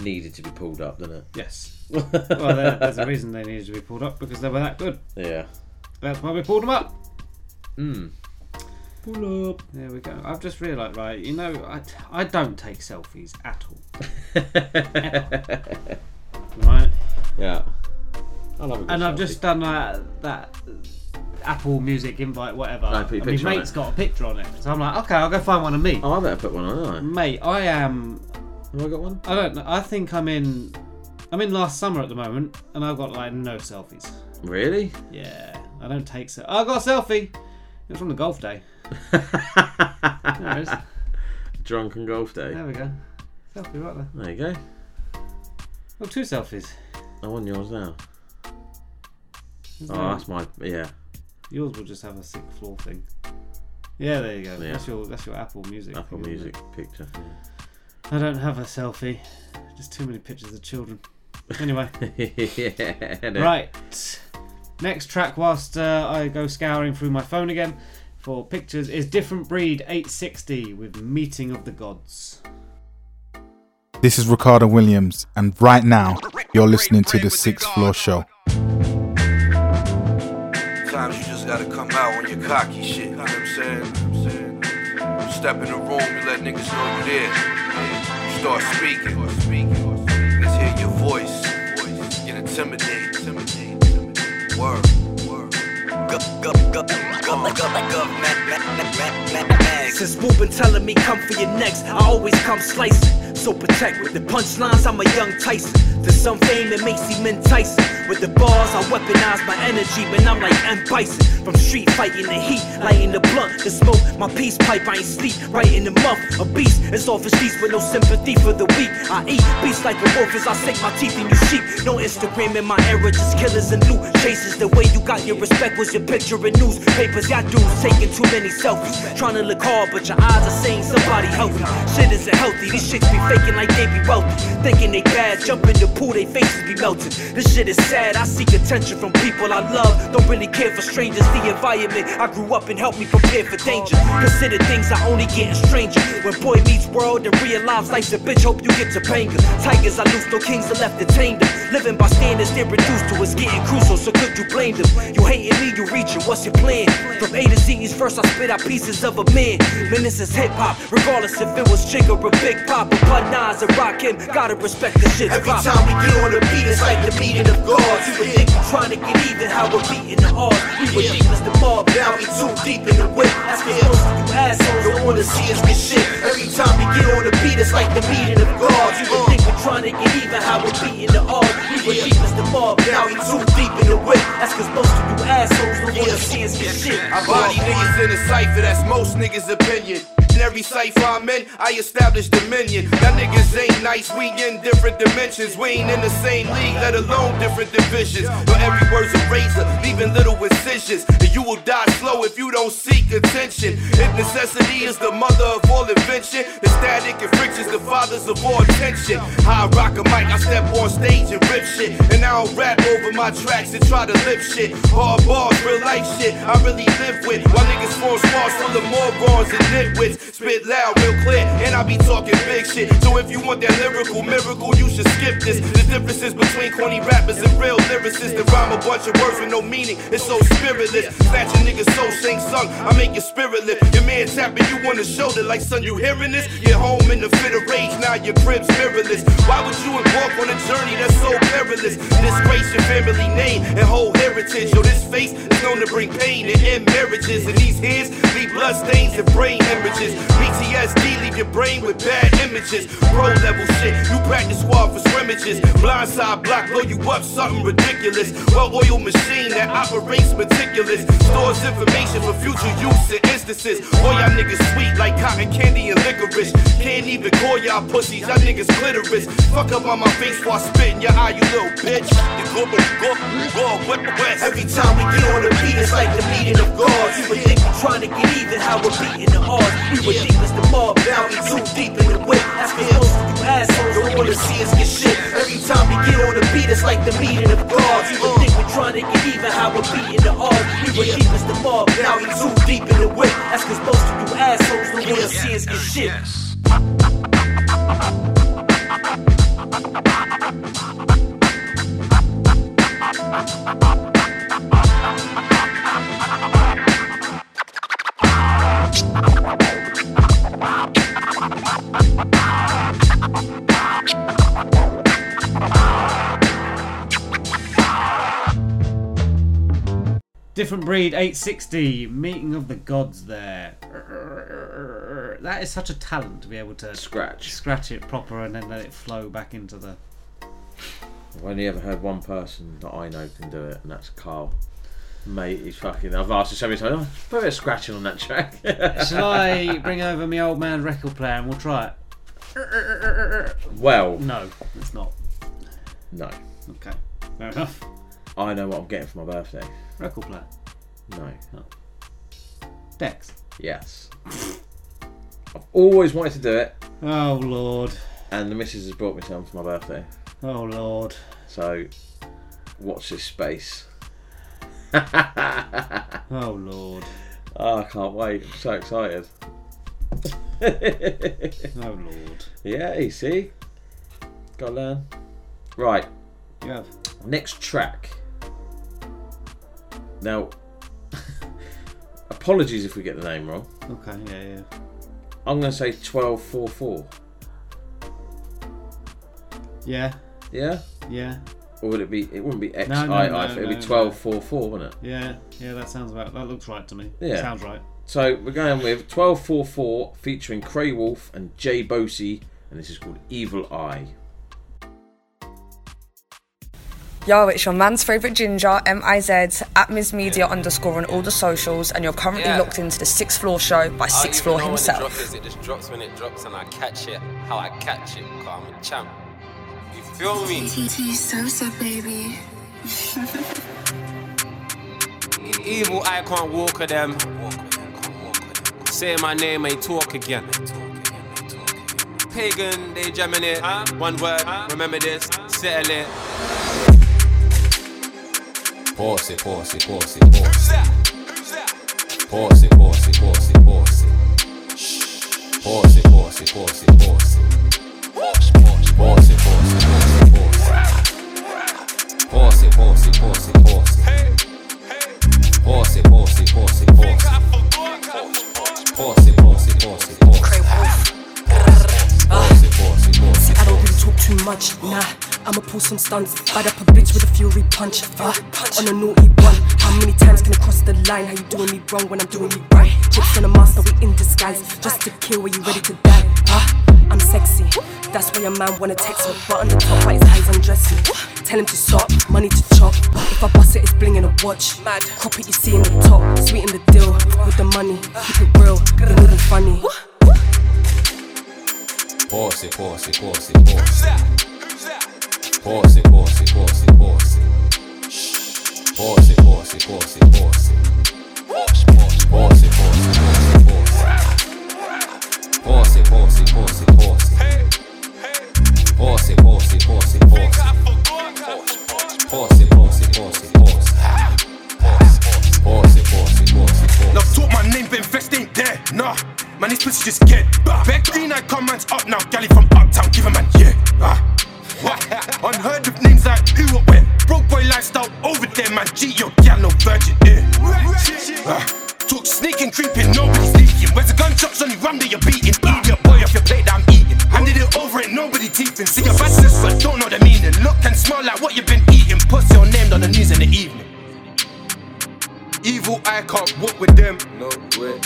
S3: needed to be pulled up, didn't it?
S4: Yes. well, there, there's a reason they needed to be pulled up because they were that good.
S3: Yeah.
S4: That's why we pulled them up.
S3: Hmm.
S4: Pull up. There we go. I've just realised, right? You know, I, I don't take selfies at all. Ever. Right.
S3: Yeah. I love a good
S4: And I've
S3: selfie.
S4: just done that that Apple Music invite, whatever.
S3: No, put your picture on
S4: mate's
S3: it.
S4: got a picture on it, so I'm like, okay, I'll go find one of me.
S3: Oh, I better put one on, haven't
S4: Mate, I am.
S3: Have I got one?
S4: I don't know. I think I'm in. I'm in last summer at the moment, and I've got like no selfies.
S3: Really?
S4: Yeah, I don't take. so. I got a selfie. It was from the golf day. there it is.
S3: Drunken golf day.
S4: There we go. Selfie right there.
S3: There you go.
S4: Oh, two selfies.
S3: I want yours now.
S4: Is
S3: Oh,
S4: that-
S3: that's my yeah.
S4: Yours will just have a sixth floor thing. Yeah, there you go.
S3: Yeah.
S4: That's your that's your Apple Music.
S3: Apple
S4: thing,
S3: Music
S4: it?
S3: picture.
S4: I don't have a selfie. Just too many pictures of children. Anyway.
S3: yeah.
S4: Right. Next track, whilst uh, I go scouring through my phone again for pictures, is Different Breed 860 with Meeting of the Gods.
S36: This is Ricardo Williams, and right now, you're listening to the Sixth Floor Show.
S25: Times you just gotta come out on your cocky shit. You know what I'm saying? You step in the room, you let niggas know you there. You start speaking. Niggas hear your voice. Get intimidated. Word.
S39: Since Wu been telling me come for your necks, I always come slicing. So protect with the punchlines, I'm a young Tyson. To some fame it may seem enticing. With the bars, I weaponize my energy, but I'm like M. Bison. From street fighting the heat, lighting the blunt, the smoke, my peace pipe, I ain't sleep. Right in the month, a beast, it's off his streets with no sympathy for the weak. I eat beast like a wolf as I sink my teeth in you sheep. No Instagram in my era, just killers and loot chases. The way you got your respect was your picture in newspapers. Y'all dudes taking too many selfies. Trying to look hard, but your eyes are saying somebody help me. Shit isn't healthy, these shits be faking like they be wealthy. Thinking they bad, jump in the pool, they faces be melting. This shit is sad, I seek attention from people I love. Don't really care for strangers, the environment I grew up in helped me prepare for danger. Consider things I only get in stranger. When boy meets world and realize life's a bitch, hope you get to banger. Tigers I loose, no kings are left to tame them. Living by standards they're reduced to, it's getting crucial, so could you blame them? You hating me, you reaching, what's your plan? From A to Z, first I spit out pieces of a man. Man, this is hip hop, regardless if it was Chick or a Big Pop, Bud Nas and Rock him, gotta respect the shit.
S25: Every time we get on the beat, it's like the meeting of gods.
S39: You would think we trying to get even, how we're beating the odds. We were deep as the mob,
S25: Now we too deep in the whip.
S39: That's cause most of you assholes
S25: don't wanna see us get shit. Every time we get on the beat, it's like the meeting of gods.
S39: You would think we're trying to get even, how we're beating the odds. We were deep as the mob,
S25: Now we too deep in the whip.
S39: That's cause most of you assholes don't wanna see us get shit.
S25: I body niggas in the cipher, that's most niggas' opinion. In every cipher I'm in, I establish dominion. Y'all niggas ain't nice, we in different dimensions. We ain't in the same league, let alone different divisions. But every word's a razor, leaving little incisions. And you will die slow if you don't seek attention. If necessity is the mother of all invention, the static and friction's the fathers of all tension. I rock a mic, I step on stage and rip shit. And I don't rap over my tracks and try to lip shit. Hard bars, real life shit, I really live with. While niggas form smart, full of morons and nitwits. Spit loud, real clear, and I be talking big shit. So if you want that lyrical miracle, you should skip this. The differences between corny rappers and real lyricists that rhyme a bunch of words with no meaning. It's so spiritless. Snatch a nigga's soul, sing sung. I make it spirit lift. Your man tapping you on the shoulder like, son, you hearing this? You're home in the fit of rage, now your crib's mirrorless. Why would you embark on a journey that's so perilous? Disgrace your family name and whole heritage. Yo, this face is known to bring pain and end marriages. And these hands leave blood stains and brain hemorrhages. PTSD leave your brain with bad images. Pro level shit, you practice squad for scrimmages. Blindside block, blow you up, something ridiculous. Well oiled machine that operates meticulous. Stores information for future use and instances. All y'all niggas sweet like cotton candy and licorice. Can't even call y'all pussies, y'all niggas clitoris. Fuck up on my face while I spit in your eye, you little bitch. Go, go, go, west. Every time we get on the beat, it's like the meeting of gods.
S39: You would think we're trying to get even, how we're beating the odds. Were deep as the mob, now we too deep in the whip. That's cause most of you assholes don't wanna see us get shit.
S25: Every time we get on the beat, it's like the meeting of gods.
S39: You would think we're trying to get even, how we're beating the odds. We were deep as the mob, now we too deep in the whip. That's cause most of you assholes don't wanna see us get shit.
S4: Different breed 860 meeting of the gods there. That is such a talent to be able to
S3: Scratch.
S4: scratch it proper and then let it flow back into the.
S3: I've only ever heard one person that I know can do it, and that's Carl. Mate, he's fucking. I've asked him so many times. Oh, put a bit of scratching on that track.
S4: Shall I bring over my old man record player and we'll try it?
S3: Well,
S4: No, it's not.
S3: no.
S4: Okay, fair enough.
S3: I know what I'm getting for my birthday.
S4: Record player.
S3: No.
S4: Dex.
S3: Yes. I've always wanted to do it,
S4: Oh lord.
S3: and the missus has brought me some for my birthday.
S4: Oh lord.
S3: So, watch this space.
S4: Oh lord.
S3: Oh, I can't wait. I'm so excited.
S4: Oh lord.
S3: Yeah, you see? Got to learn. Right.
S4: You have.
S3: Next track. Now, apologies if we get the name wrong.
S4: Okay, yeah, yeah.
S3: I'm going to say 1244.
S4: Yeah.
S3: Yeah?
S4: Yeah.
S3: Or would it be? It wouldn't be XII.
S4: No, no, no,
S3: it'd be
S4: no,
S3: 1244, wouldn't it?
S4: Yeah, yeah, that sounds about. That looks right to me.
S3: Yeah.
S4: Sounds right.
S3: So we're going with 1244 featuring Crae Wolf and Jay Boasy, and this is called Evil Eye.
S40: Yo, it's your man's favourite ginger, M-I-Z, at Ms Media underscore on all the socials, and you're currently
S41: Yeah.
S40: locked into the Sixth Floor Show by
S41: I
S40: Sixth Floor
S41: know when
S40: himself.
S41: It, drop it just drops when it drops and I catch it. How I catch it, cause I'm a champ. You feel me?
S10: TT Sosa, baby.
S41: Evil eye can't walk of them. Say my name, I talk again. Pagan, they jamming it. One word, remember this, settle it. It. Pause it, pause it, pause it, pause it. Pause it, pause it, pause it, pause it. Pause it, pause it, pause it, pause it. Pause it, pause it, pause
S42: See,
S41: it,
S42: I don't really talk too much, nah. I'ma pull some stunts, bite up a bitch with a fury punch. Uh, on a naughty one. How many times can I cross the line? How you doing me wrong when I'm doing me right? Chips on a master, we in disguise. Just to kill, are you ready to die? Uh, I'm sexy, that's why your man wanna text me. But on the top, right, his eyes undress me. Tell him to stop, money to chop. If I bust it, it's bling in a watch. Mad, crop it, you see in the top. Sweet in the deal, with the money. Keep it real, you're not funny.
S41: Pause it, pause it, pause it, pause it. Posse, posse, posse, posse. Posse, posse, posse, posse. Posse, posse, posse, posse. Posse, posse, posse, posse. Posse, posse, posse, posse. Posse, posse, posse, posse. Posse, posse, posse, posse.
S25: Now talk my name, but invest ain't there, nah. Man, these pussy just get back. Beck Green, I come man's up now. Galley from uptown, give a man, yeah.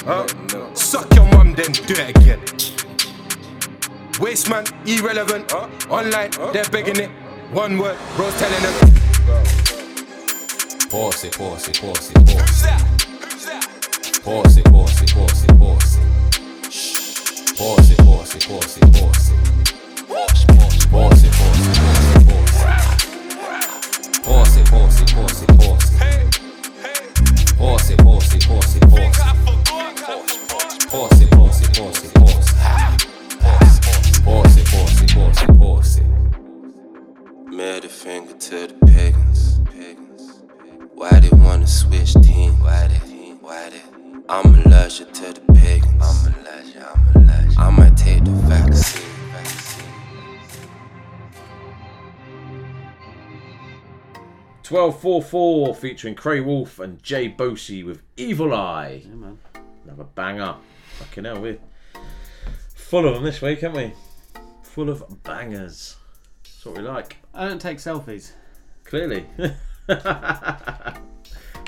S41: Way,
S25: Huh? Suck your mum, then do it again. Waste man, irrelevant. Online, they're begging it. One word, bro's telling them.
S41: Pause it, pause it, pause it, pause it. Pause pause it. Pause it, pause it, pause it, pause it. Pause it, pause it, pause it, pause it. Pause it, pause it, pause it, pause it. Pause it, pause it, pause it, pause it. Pause it, pause it, pause it, pause it. Pause it, pause it, pause it, pause it. Middle finger to the pagans. pagans. Why they wanna switch teams? Why they? Why they? I'm allergic to the pagans. I'm allergic. I'm allergic. I might take the vaccine. vaccine.
S3: 1244 featuring Crae Wolf and Jay Boasy with Evil Eye.
S4: Yeah, man.
S3: Another banger. Fucking hell, we're full of them this week, aren't we? Full of bangers. That's what we like.
S4: I don't take selfies.
S3: Clearly.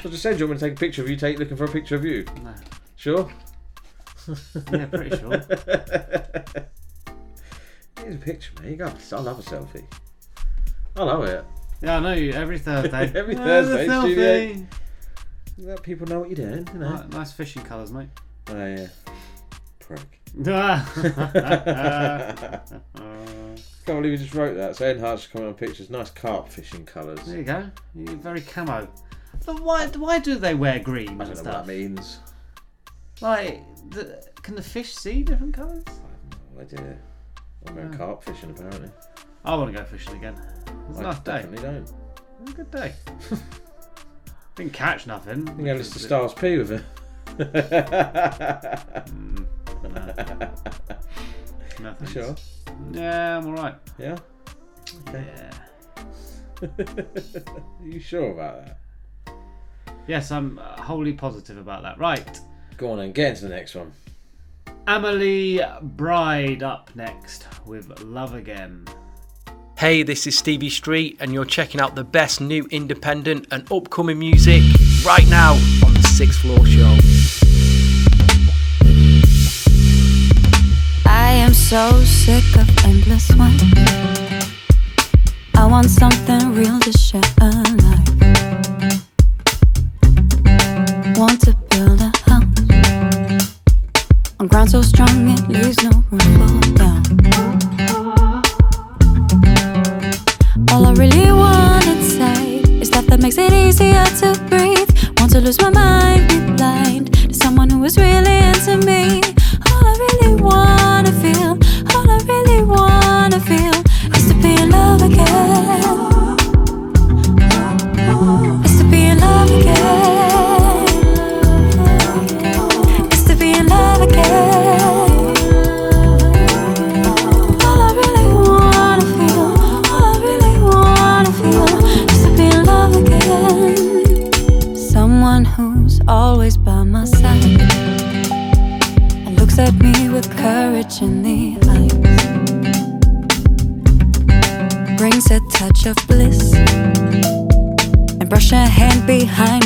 S3: So I just said, do you want me to take a picture of you? Take looking for a picture of you.
S4: No.
S3: Sure.
S4: Yeah, pretty sure.
S3: Here's a picture, mate. You. I love a selfie. I love it.
S4: Yeah, I know you every Thursday.
S3: Every Thursday,
S4: the
S3: studio.
S4: selfie.
S3: Let people know what you're doing. You know.
S4: Ni- Nice fishing colours, mate.
S3: Oh yeah. Prick. Can't believe you just wrote that. So Ed Hart's coming on pictures. Nice carp fishing colours.
S4: There you go. You're very camo. But why? Why do they wear green
S3: I
S4: and
S3: don't know
S4: stuff?
S3: what that means.
S4: Like, the, can the fish see different colours?
S3: No idea. I'm going carp fishing apparently.
S4: I want to go fishing again. It's a
S3: I
S4: nice day.
S3: definitely don't.
S4: Was a good day. Didn't catch nothing.
S3: I think I list the stars P with it.
S4: Nothing.
S3: Sure.
S4: Yeah, I'm alright.
S3: Yeah. Okay. Yeah. Are you sure about that?
S4: Yes, I'm uh, wholly positive about that. Right.
S3: Go on and get into the next one.
S4: Amalie Bryde up next with Love Again.
S43: Hey, this is Stevie Street, and you're checking out the best new independent and upcoming music right now on the Sixth Floor Show.
S23: I am so sick of endless ones. I want something real to share alive. Want to build a house on ground so strong it leaves no room for doubt. All I really want inside is stuff that makes it easier to breathe. Want to lose my mind, be blind to someone who is really into me. All I really wanna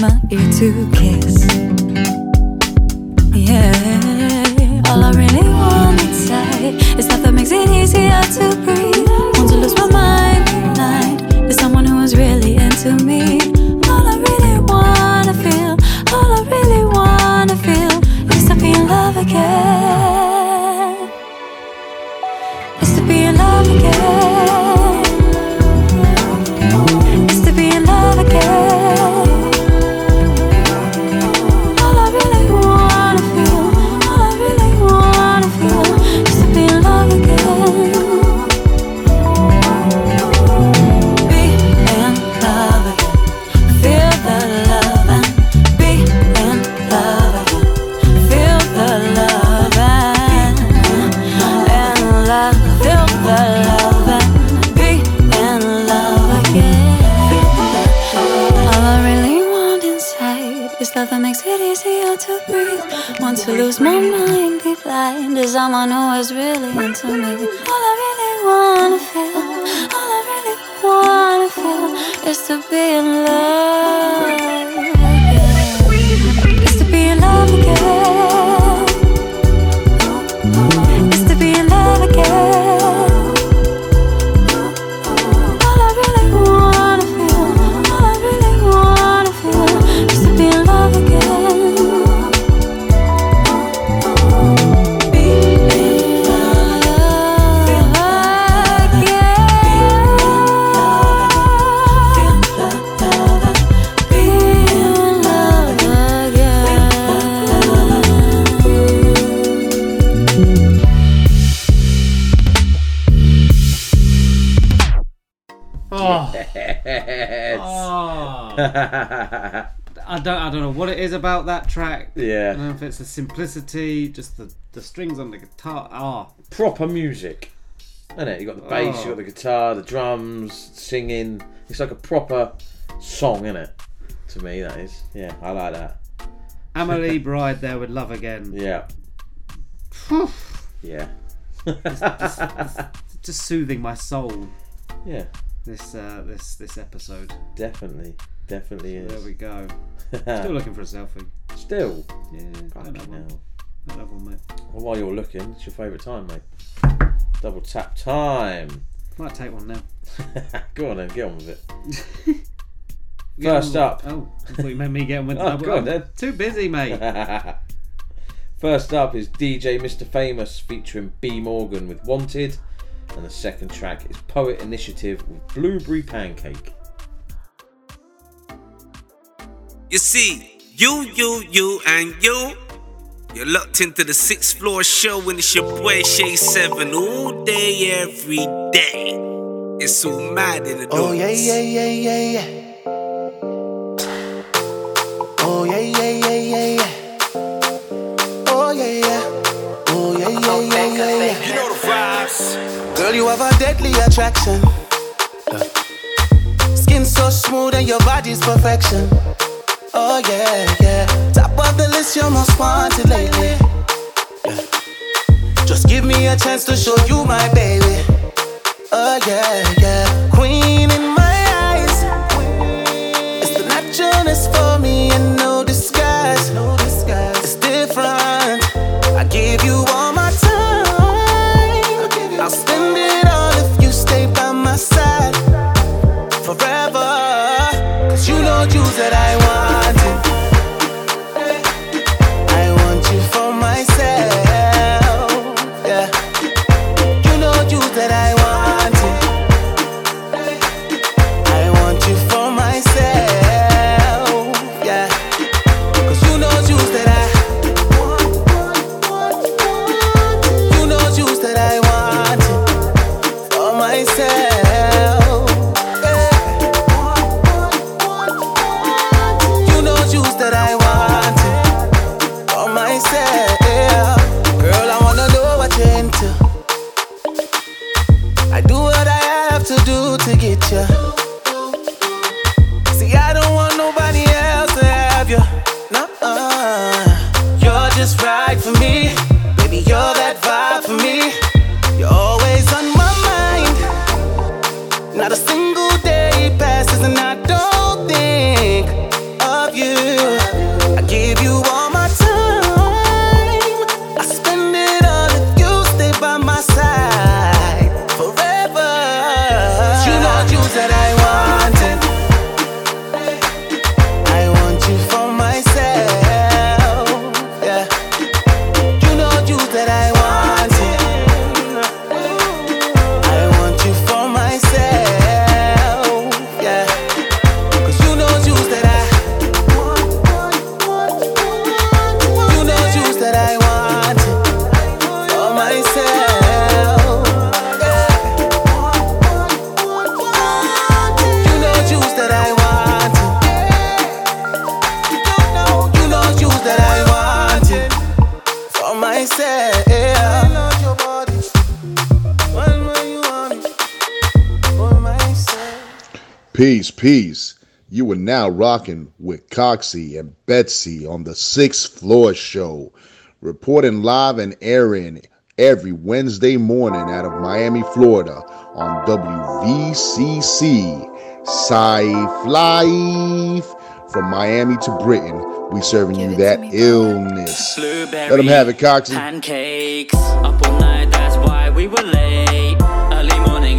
S23: behind my ear to kiss.
S4: If it's the simplicity, just the, the strings on the guitar. Oh.
S3: Proper music. Isn't it? You got the bass, you got the guitar, the drums, singing. It's like a proper song, isn't it? To me, that is. Yeah, I like that.
S4: Amalie Bryde there with Love Again.
S3: Yeah. yeah.
S4: It's just, it's just soothing my soul.
S3: Yeah.
S4: This uh, this this episode.
S3: Definitely. Definitely is.
S4: There we go. Still looking for a selfie.
S3: Still?
S4: Yeah.
S3: Fucking
S4: don't have one.
S3: hell.
S4: Don't have one, mate.
S3: Well, while you're looking, it's your favourite time, mate. Double tap time.
S4: Might take one now.
S3: Go on then, get on with it. First
S4: on-
S3: up.
S4: Oh, I thought you meant me getting with
S3: Oh,
S4: double.
S3: go on
S4: I'm
S3: then.
S4: Too busy, mate.
S3: First up is DJ Mr. Famous featuring B Morgan with Wanted, and the second track is Poet Initiative with Blueberry Pancake.
S44: You see, you, you, you, and you. You're locked into the sixth floor show, and it's your boy Shay Seven all day, every day. It's so mad in the
S34: Oh yeah, yeah, yeah, yeah, yeah. Oh yeah, yeah, yeah, yeah, yeah. Oh yeah, yeah. Oh yeah, yeah, yeah, yeah, yeah.
S44: You know the vibes.
S34: Girl, you have a deadly attraction. Skin so smooth and your body's perfection. Oh yeah, yeah. Top of the list, you're most wanted lately. Yeah. Just give me a chance to show you my baby. Oh yeah, yeah. Queen in my eyes. It's the naturalness for me and no
S45: You are now rocking with Coxie and Betsy on the Sixth Floor Show, reporting live and airing every Wednesday morning out of Miami, Florida on WVCC. Safe Life. From Miami to Britain, we serving you that illness. Let them have it, Coxie.
S46: Pancakes up all night, that's why we were late. Early morning,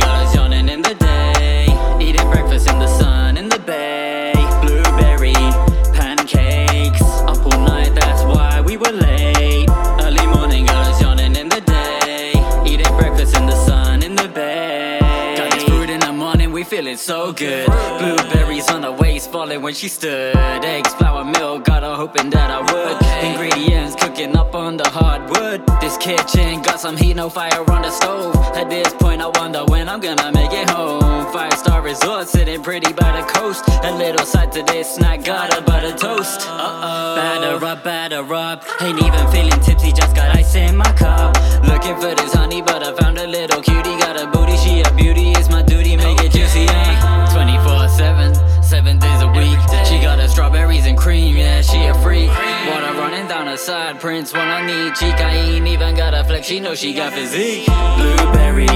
S46: feeling so good. Blueberries on her waist, falling when she stood. Eggs, flour, milk, got her hoping that I would. Ingredients cooking up on the hardwood. This kitchen got some heat, no fire on the stove. At this point, I wonder when I'm gonna make it home. Five star resort, sitting pretty by the coast. A little side to this snack, got a butter toast. Uh oh. Batter up, batter up. Ain't even feeling tipsy, just got ice in my cup. Looking for this honey, but I found a little cutie. Got a booty, she a beauty. It's my duty, make it juicy. Yeah. 24 7, seven days a week. She got her strawberries and cream, yeah, she a freak. Water running down her side, prints wanna need. Chica ain't even got a flex, she know she got physique. Blueberry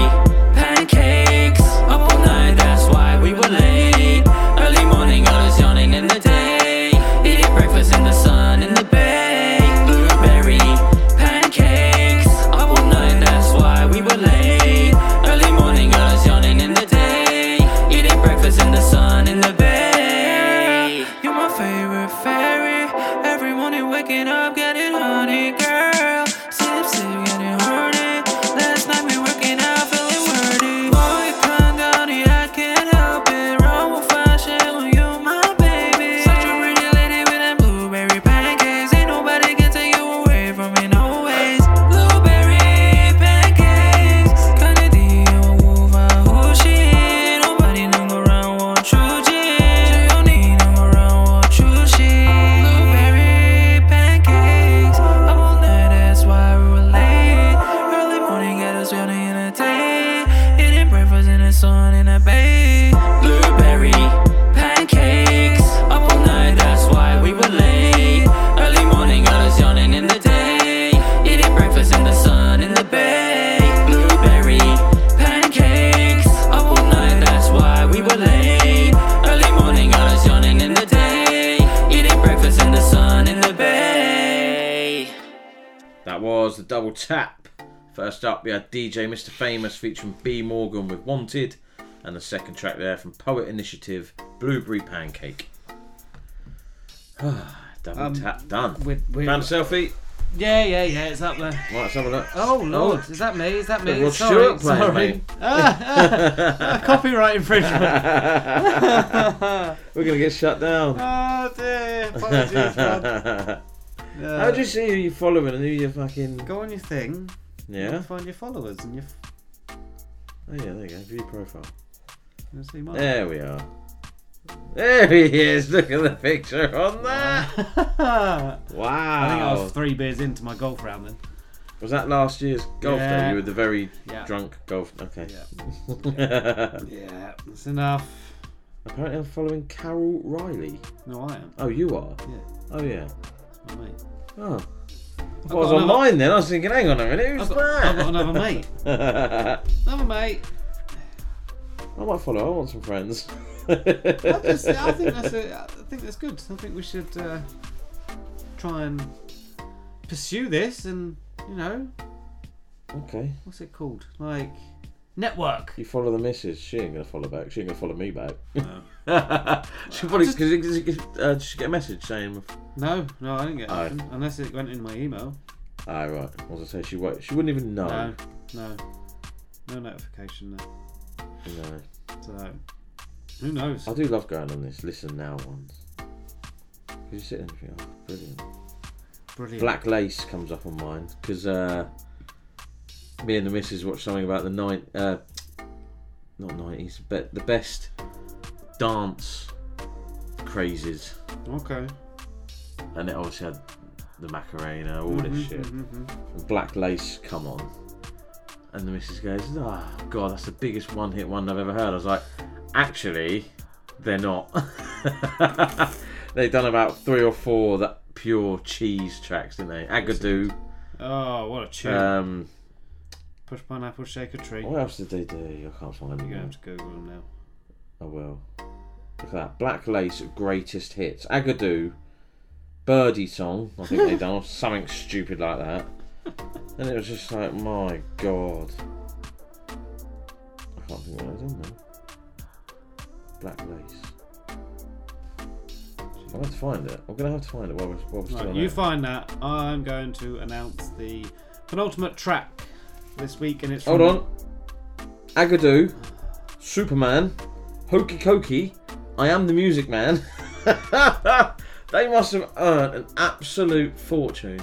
S46: pancakes, up all night, that's why we were late. Early morning, I was yawning in the up, we
S3: had DJ Mr. Famous featuring B Morgan with Wanted, and the second track there from Poet Initiative, Blueberry Pancake. double
S4: Um,
S3: tap done.
S4: we- we-
S3: Found a selfie.
S4: Yeah, yeah, yeah, it's up there.
S3: Right, let's have a look.
S4: Oh lord, is that me? Is that me?
S3: Rod
S4: sorry,
S3: Stewart playing,
S4: sorry.
S3: mate.
S4: Ah, ah, copyright infringement.
S3: We're gonna get shut down.
S4: oh dear, apologies, Rod. Yeah.
S3: How do you see who you're following and who you're fucking?
S4: Go on your thing.
S3: Yeah.
S4: and Find your followers and your.
S3: Oh yeah, there you go. View profile.
S4: Let's see mine.
S3: There we are. There he is. Look at the picture on that.
S4: wow. I think I was three beers into my golf round then.
S3: Was that last year's golf day?
S4: Yeah.
S3: You were the very
S4: Yeah.
S3: drunk golf. Okay.
S4: Yeah. yeah, that's enough.
S3: Apparently, I'm following Carol Riley.
S4: No, I am.
S3: Oh, you are.
S4: Yeah.
S3: Oh yeah.
S4: My mate.
S3: Oh.
S4: I've
S3: I was
S4: another-
S3: mine then. I was thinking, hang on a minute, who's
S4: I've got,
S3: that?
S4: I've got another mate. Another mate.
S3: I might follow. I want some friends.
S4: I, just, I think that's a, I think that's good. I think we should uh, try and pursue this, and you know,
S3: Okay.
S4: what's it called? Like network.
S3: You follow the missus. She ain't gonna follow back. She ain't gonna follow me back.
S4: No.
S3: she probably because uh, did she get a message saying.
S4: No, no, I didn't get
S3: Oh.
S4: unless it went in my email.
S3: Ah right. I was gonna say she won't. She wouldn't even know.
S4: No, no, no notification there.
S3: No.
S4: So who knows?
S3: I do love going on this listen now ones. Because you sit there and think, oh, brilliant.
S4: Brilliant.
S3: Black Lace comes up on mine because uh, me and the missus watched something about the nine, uh, not nineties, but the best dance crazes,
S4: Okay.
S3: and it obviously had the Macarena, all
S4: Mhm,
S3: this shit.
S4: mhm, mhm.
S3: Black Lace come on, and the missus goes, "Oh God, that's the biggest one-hit one I've ever heard." I was like, "Actually, they're not. They've done about three or four that pure cheese tracks, didn't they? Agadoo.
S4: Oh, what a tune!
S3: Um,
S4: Push pineapple, shake a tree.
S3: what else did they do? I can't find them.
S4: You're gonna have to Google them now.
S3: Oh, I will. Look at that. Black Lace greatest hits. Agadoo. Birdie song. I think they done something stupid like that. And it was just like, my god. I can't think what they done now. Black Lace. I'll have to find it. I'm gonna have to find it while we're, while we're still
S4: Right,
S3: on
S4: you find that. I'm going to announce the penultimate track this week, and it's
S3: Hold
S4: from-
S3: on. Agadoo, Superman, Hokey Cokey, I Am the Music Man. they must have earned an absolute fortune.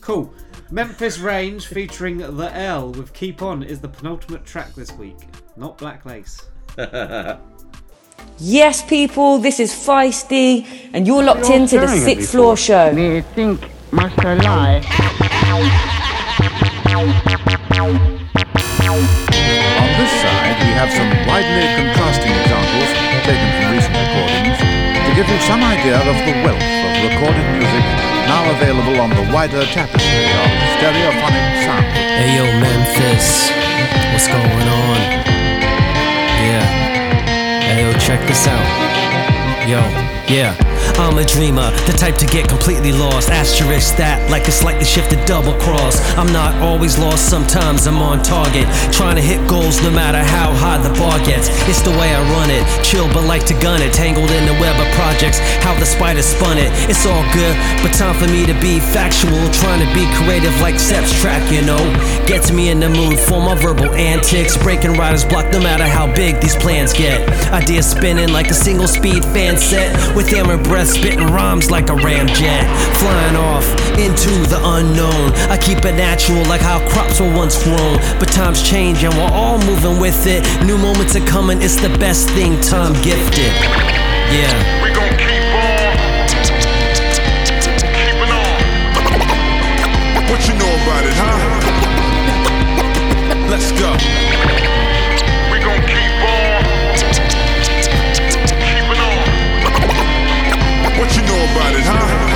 S4: Cool. Memphis Reigns featuring the L with Keep On is the penultimate track this week. Not Black Lace.
S47: Yes, people, this is Feisty, and you're locked
S48: You're
S47: into the Sixth. Floor Show.
S48: They think must I lie?
S49: On this side, we have some widely contrasting examples taken from recent recordings to give you some idea of the wealth of recorded music now available on the wider tapestry of stereophonic sound.
S6: Hey yo, Memphis, what's going on? Yeah. Hey yo, check this out. Yo, yeah. I'm a dreamer, the type to get completely lost. Asterisk that, like a slightly shifted double cross. I'm not always lost, sometimes I'm on target. Trying to hit goals no matter how high the bar gets. It's the way I run it, chill but like to gun it. Tangled in the web of projects, how the spider spun it. It's all good, but time for me to be factual. Trying to be creative like Sep's track, you know. Gets me in the mood for my verbal antics. Breaking writer's block no matter how big these plans get. Ideas spinning like a single speed fan set. With hammer breath spitting rhymes like a ramjet. Flying off into the unknown. I keep it natural like how crops were once grown. But times change and we're all moving with it. New moments are coming, it's the best thing time gifted. Yeah.
S36: We gon' keep. What you know about it, huh? Let's go. About it, huh?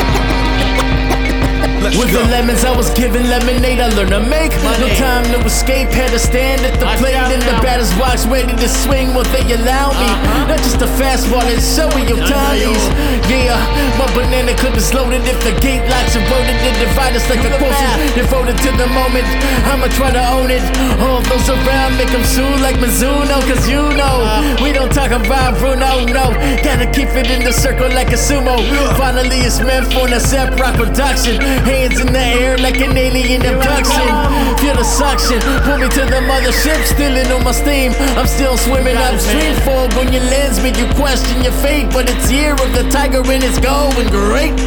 S36: Let's
S50: With
S36: go.
S50: a
S47: lemons, I was given lemonade. I learned to make. No time to escape, had to stand at the plate. And the batters box ready to swing what they allow me. Not just a fastball, and showing your ties. Yeah, my banana clip is loaded. If the gate locks eroded, they divide us like a quotient. Devoted to the moment, I'ma try to own it. All those around make them sue like Mizuno, cause you know we don't talk about Bruno, no. Gotta keep it in the circle like a sumo. Finally, it's meant for an ASAP rock production. Hands in the air like an alien abduction. Feel the suction, pull me to the mothership, stealing on my steam. I'm still swimming upstream. Fog on your lens, make you question your fate. But it's year of the tiger and it's going great.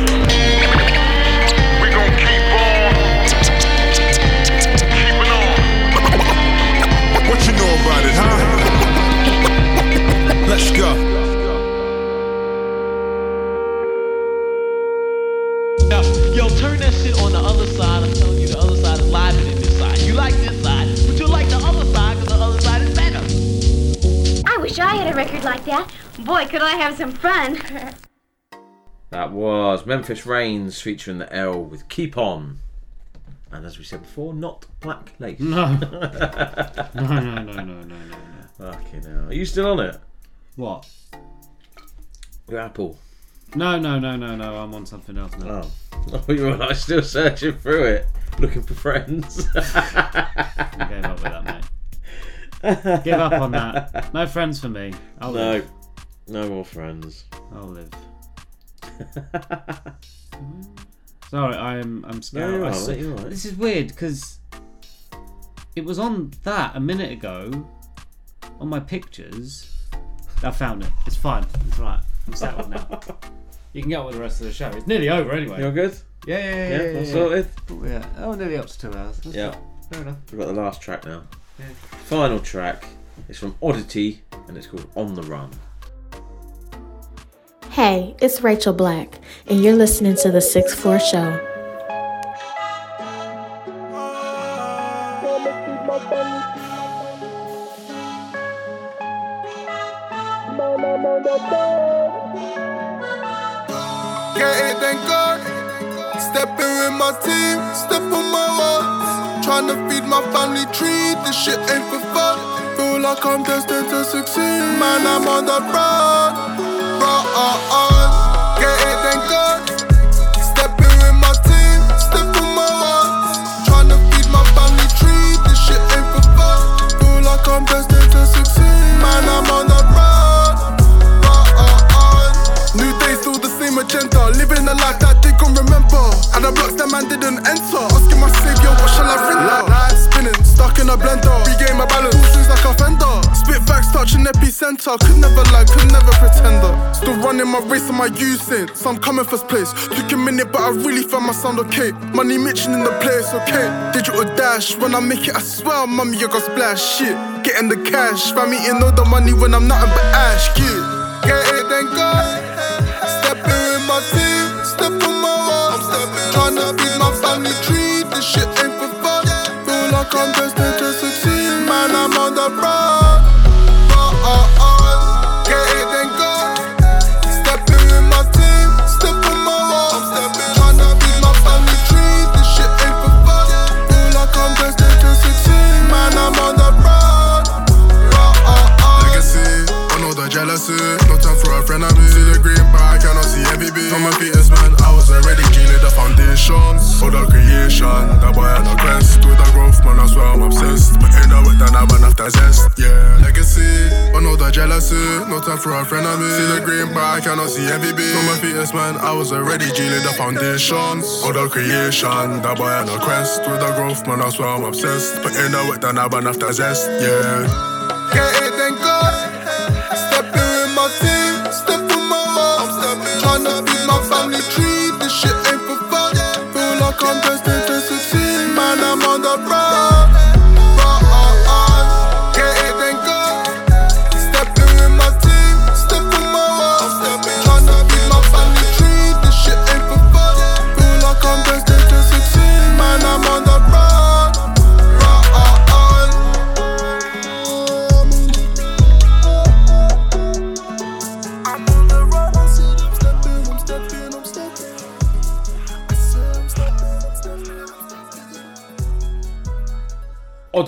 S47: We gon' keep on. Keep on.
S36: What you know about it, huh? Let's go.
S51: Yo, turn that shit on the other side. I'm telling you, the other side is live than this side. You like this side, but you like the other side because the other side is better.
S52: I wish I had a record like that. Boy, could I have some fun.
S3: That was Memphis Reigns featuring the L with Keep On. And as we said before, not Black Lace.
S4: No. No, no, no, no, no, no, no.
S3: Fucking hell. Are you still on it?
S4: What?
S3: Your Apple.
S4: No, no, no, no, no. I'm on something else now.
S3: Oh. Oh, you were like still searching through it, looking for friends.
S4: Gave up with that, mate. Give up on that. No friends for me. I'll
S3: no,
S4: live.
S3: no more friends.
S4: I'll live. Sorry, I'm I'm scared.
S3: you're
S4: I
S3: alright,
S4: saw-
S3: you're alright.
S4: This is weird because it was on that a minute ago on my pictures. I found it. It's fine. It's right. I'm settled now. You can get on with the rest of the show. It's nearly over anyway.
S3: You're good?
S4: Yeah, yeah, yeah.
S3: Yeah,
S4: yeah,
S3: all
S4: yeah,
S3: sorted?
S4: Oh, yeah. Oh, nearly up to two hours. That's
S3: Yeah.
S4: Fair enough.
S3: We've got the last track now.
S4: Yeah.
S3: Final track is from Oddditi and it's called On the Run.
S53: Hey, it's Rachel Black, and you're listening to The Sixth Floor Show.
S33: Get it, thank God. Stepping with my team, step on my walls. Trying to feed my family tree, this shit ain't for fun. Feel like I'm destined to succeed. Man, I'm on the run. Run. Uh, uh. Get it, thank God. Stepping with my team, step on my walls. Trying feed my family tree, this shit ain't for fun. Feel like I'm destined to succeed. Man, I'm on a life that they gon' remember. And the blocks that man didn't enter. Asking my savior, what shall I render? Life spinning, stuck in a blender. Regain my balance, all swings like a fender. Spit facts, touching epicenter. Could never lie, could never pretend. Still running my race on my using. Some coming first place. Took a minute, but I really found my sound okay. Money mentioned in the place, okay. Digital dash, when I make it, I swear, mommy, you got splash shit. Getting the cash, fam eating all the money when I'm nothing but ash, kid. Get it, thank God. Family tree, this shit ain't for fun. Feel like I'm destined For the
S54: creation, that boy had no quest. With the growth, man, I swear I'm obsessed. But ain't no with I burn after zest. Yeah, legacy, I know the jealousy. No time for a friend of me. See the green, but I cannot see MVB. From my fetus, man, I was already G-lit the foundations. The creation, that boy had no quest. With the growth, man, I swear I'm obsessed. But ain't no with I burn after zest. Yeah.
S33: Get it, thank God.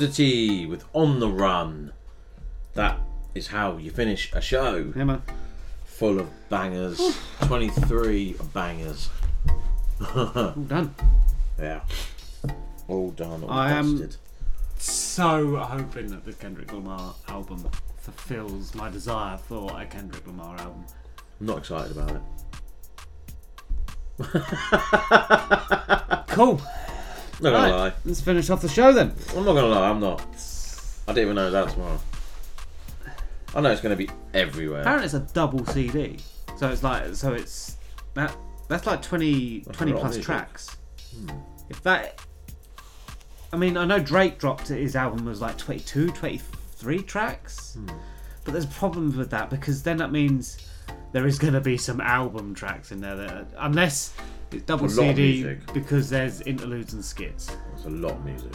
S33: Oddditi with On the Run.
S3: That is how you finish a show.
S4: Yeah, man.
S3: Full of bangers. 23 bangers.
S4: All done.
S3: Yeah. All done. All
S4: I am so hoping that the Kendrick Lamar album fulfills my desire for a Kendrick Lamar album.
S3: I'm not excited about it.
S4: Cool.
S3: Not gonna
S4: Right,
S3: lie.
S4: Let's finish off the show then.
S3: I'm not gonna lie, I'm not. I didn't even know was tomorrow. I know it's gonna be everywhere.
S4: Apparently it's a double CD, so it's like so it's that that's like 20,
S3: That's
S4: 20 plus tracks.
S3: Hmm.
S4: If that, I mean, I know Drake dropped it, his album was like 22, 23 tracks,
S3: Hmm.
S4: but there's problems with that because then that means there is going to be some album tracks in there that unless it's double
S3: A lot of
S4: CD
S3: music.
S4: because there's interludes and skits.
S3: That's a lot of music.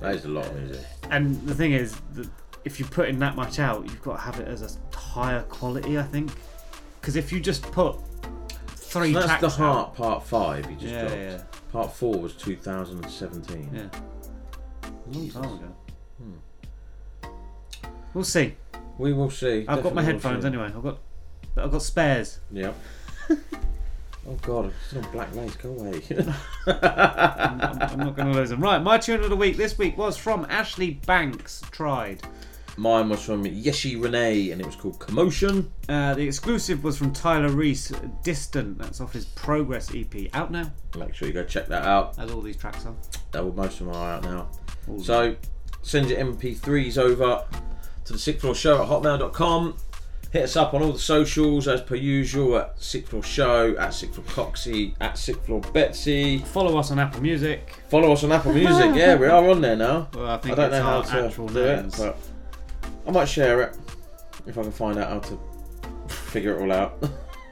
S3: That is a lot of music.
S4: And the thing is that if you're putting that much out, you've got to have it as a higher quality, I think. Because if you just put three
S3: So that's
S4: tracks
S3: the heart part five you just
S4: Yeah,
S3: dropped.
S4: yeah.
S3: Part four was 2017.
S4: Yeah. A long time ago.
S3: Hmm.
S4: We'll see.
S3: We will see.
S4: I've got my headphones anyway. I've got I've got spares.
S3: Yep. oh god, I'm still on black lace. Go away.
S4: I'm, I'm- I'm not going to lose them. Right, my tune of the week this week was from Ashleigh Bankx. Tried.
S3: Mine was from Yeshie Renee, and it was called Commotion.
S4: Uh, the exclusive was from Tyler Reese. Distant. That's off his Progress EP. Out now.
S3: Make sure you go check that out.
S4: As all these tracks are.
S3: That will most of them are out now.
S4: All
S3: so send your MP3s over to the Sixth Floor Show at hotmail.com. Hit us up on all the socials as per usual at Sixth Floor Show, at Sixth Floor Coxie, at Sixth Floor Betsy.
S4: Follow us on Apple Music.
S3: Follow us on Apple Music. yeah, we are on there now.
S4: Well, I think
S3: don't know how to do
S4: names.
S3: it, but I might share it if I can find out how to figure it all out.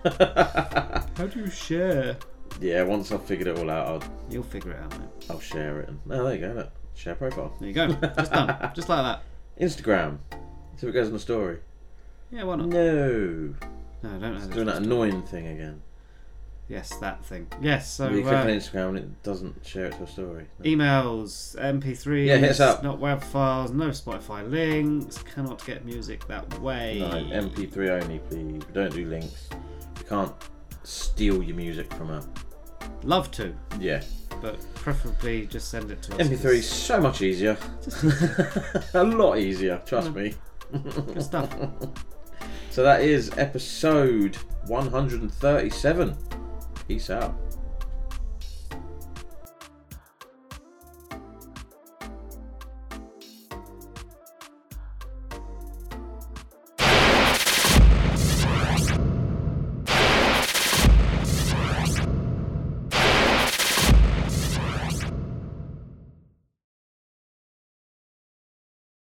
S4: How do you share?
S3: Yeah, once I've figured it all out, I'll
S4: You'll figure it out, mate.
S3: I'll share it. And, oh, there you go. Look, share profile.
S4: There you go. Just done. Just like that.
S3: Instagram. See what goes in the story.
S4: Yeah, why not?
S3: No.
S4: No, I don't know.
S3: It's doing that annoying thing again.
S4: Yes, that thing. Yes, so
S3: you click
S4: uh,
S3: on Instagram and it doesn't share it to a story. No.
S4: emails, MP3s,
S3: Yeah, hit us up.
S4: not web files, no Spotify links, cannot get music that way.
S3: No, MP3 only, please. We don't do links. We can't steal your music from a.
S4: Love to,
S3: Yeah.
S4: but preferably just send it to us.
S3: MP3 is so much easier. a lot easier, trust me.
S4: Good stuff.
S3: So that is episode 137. Peace out.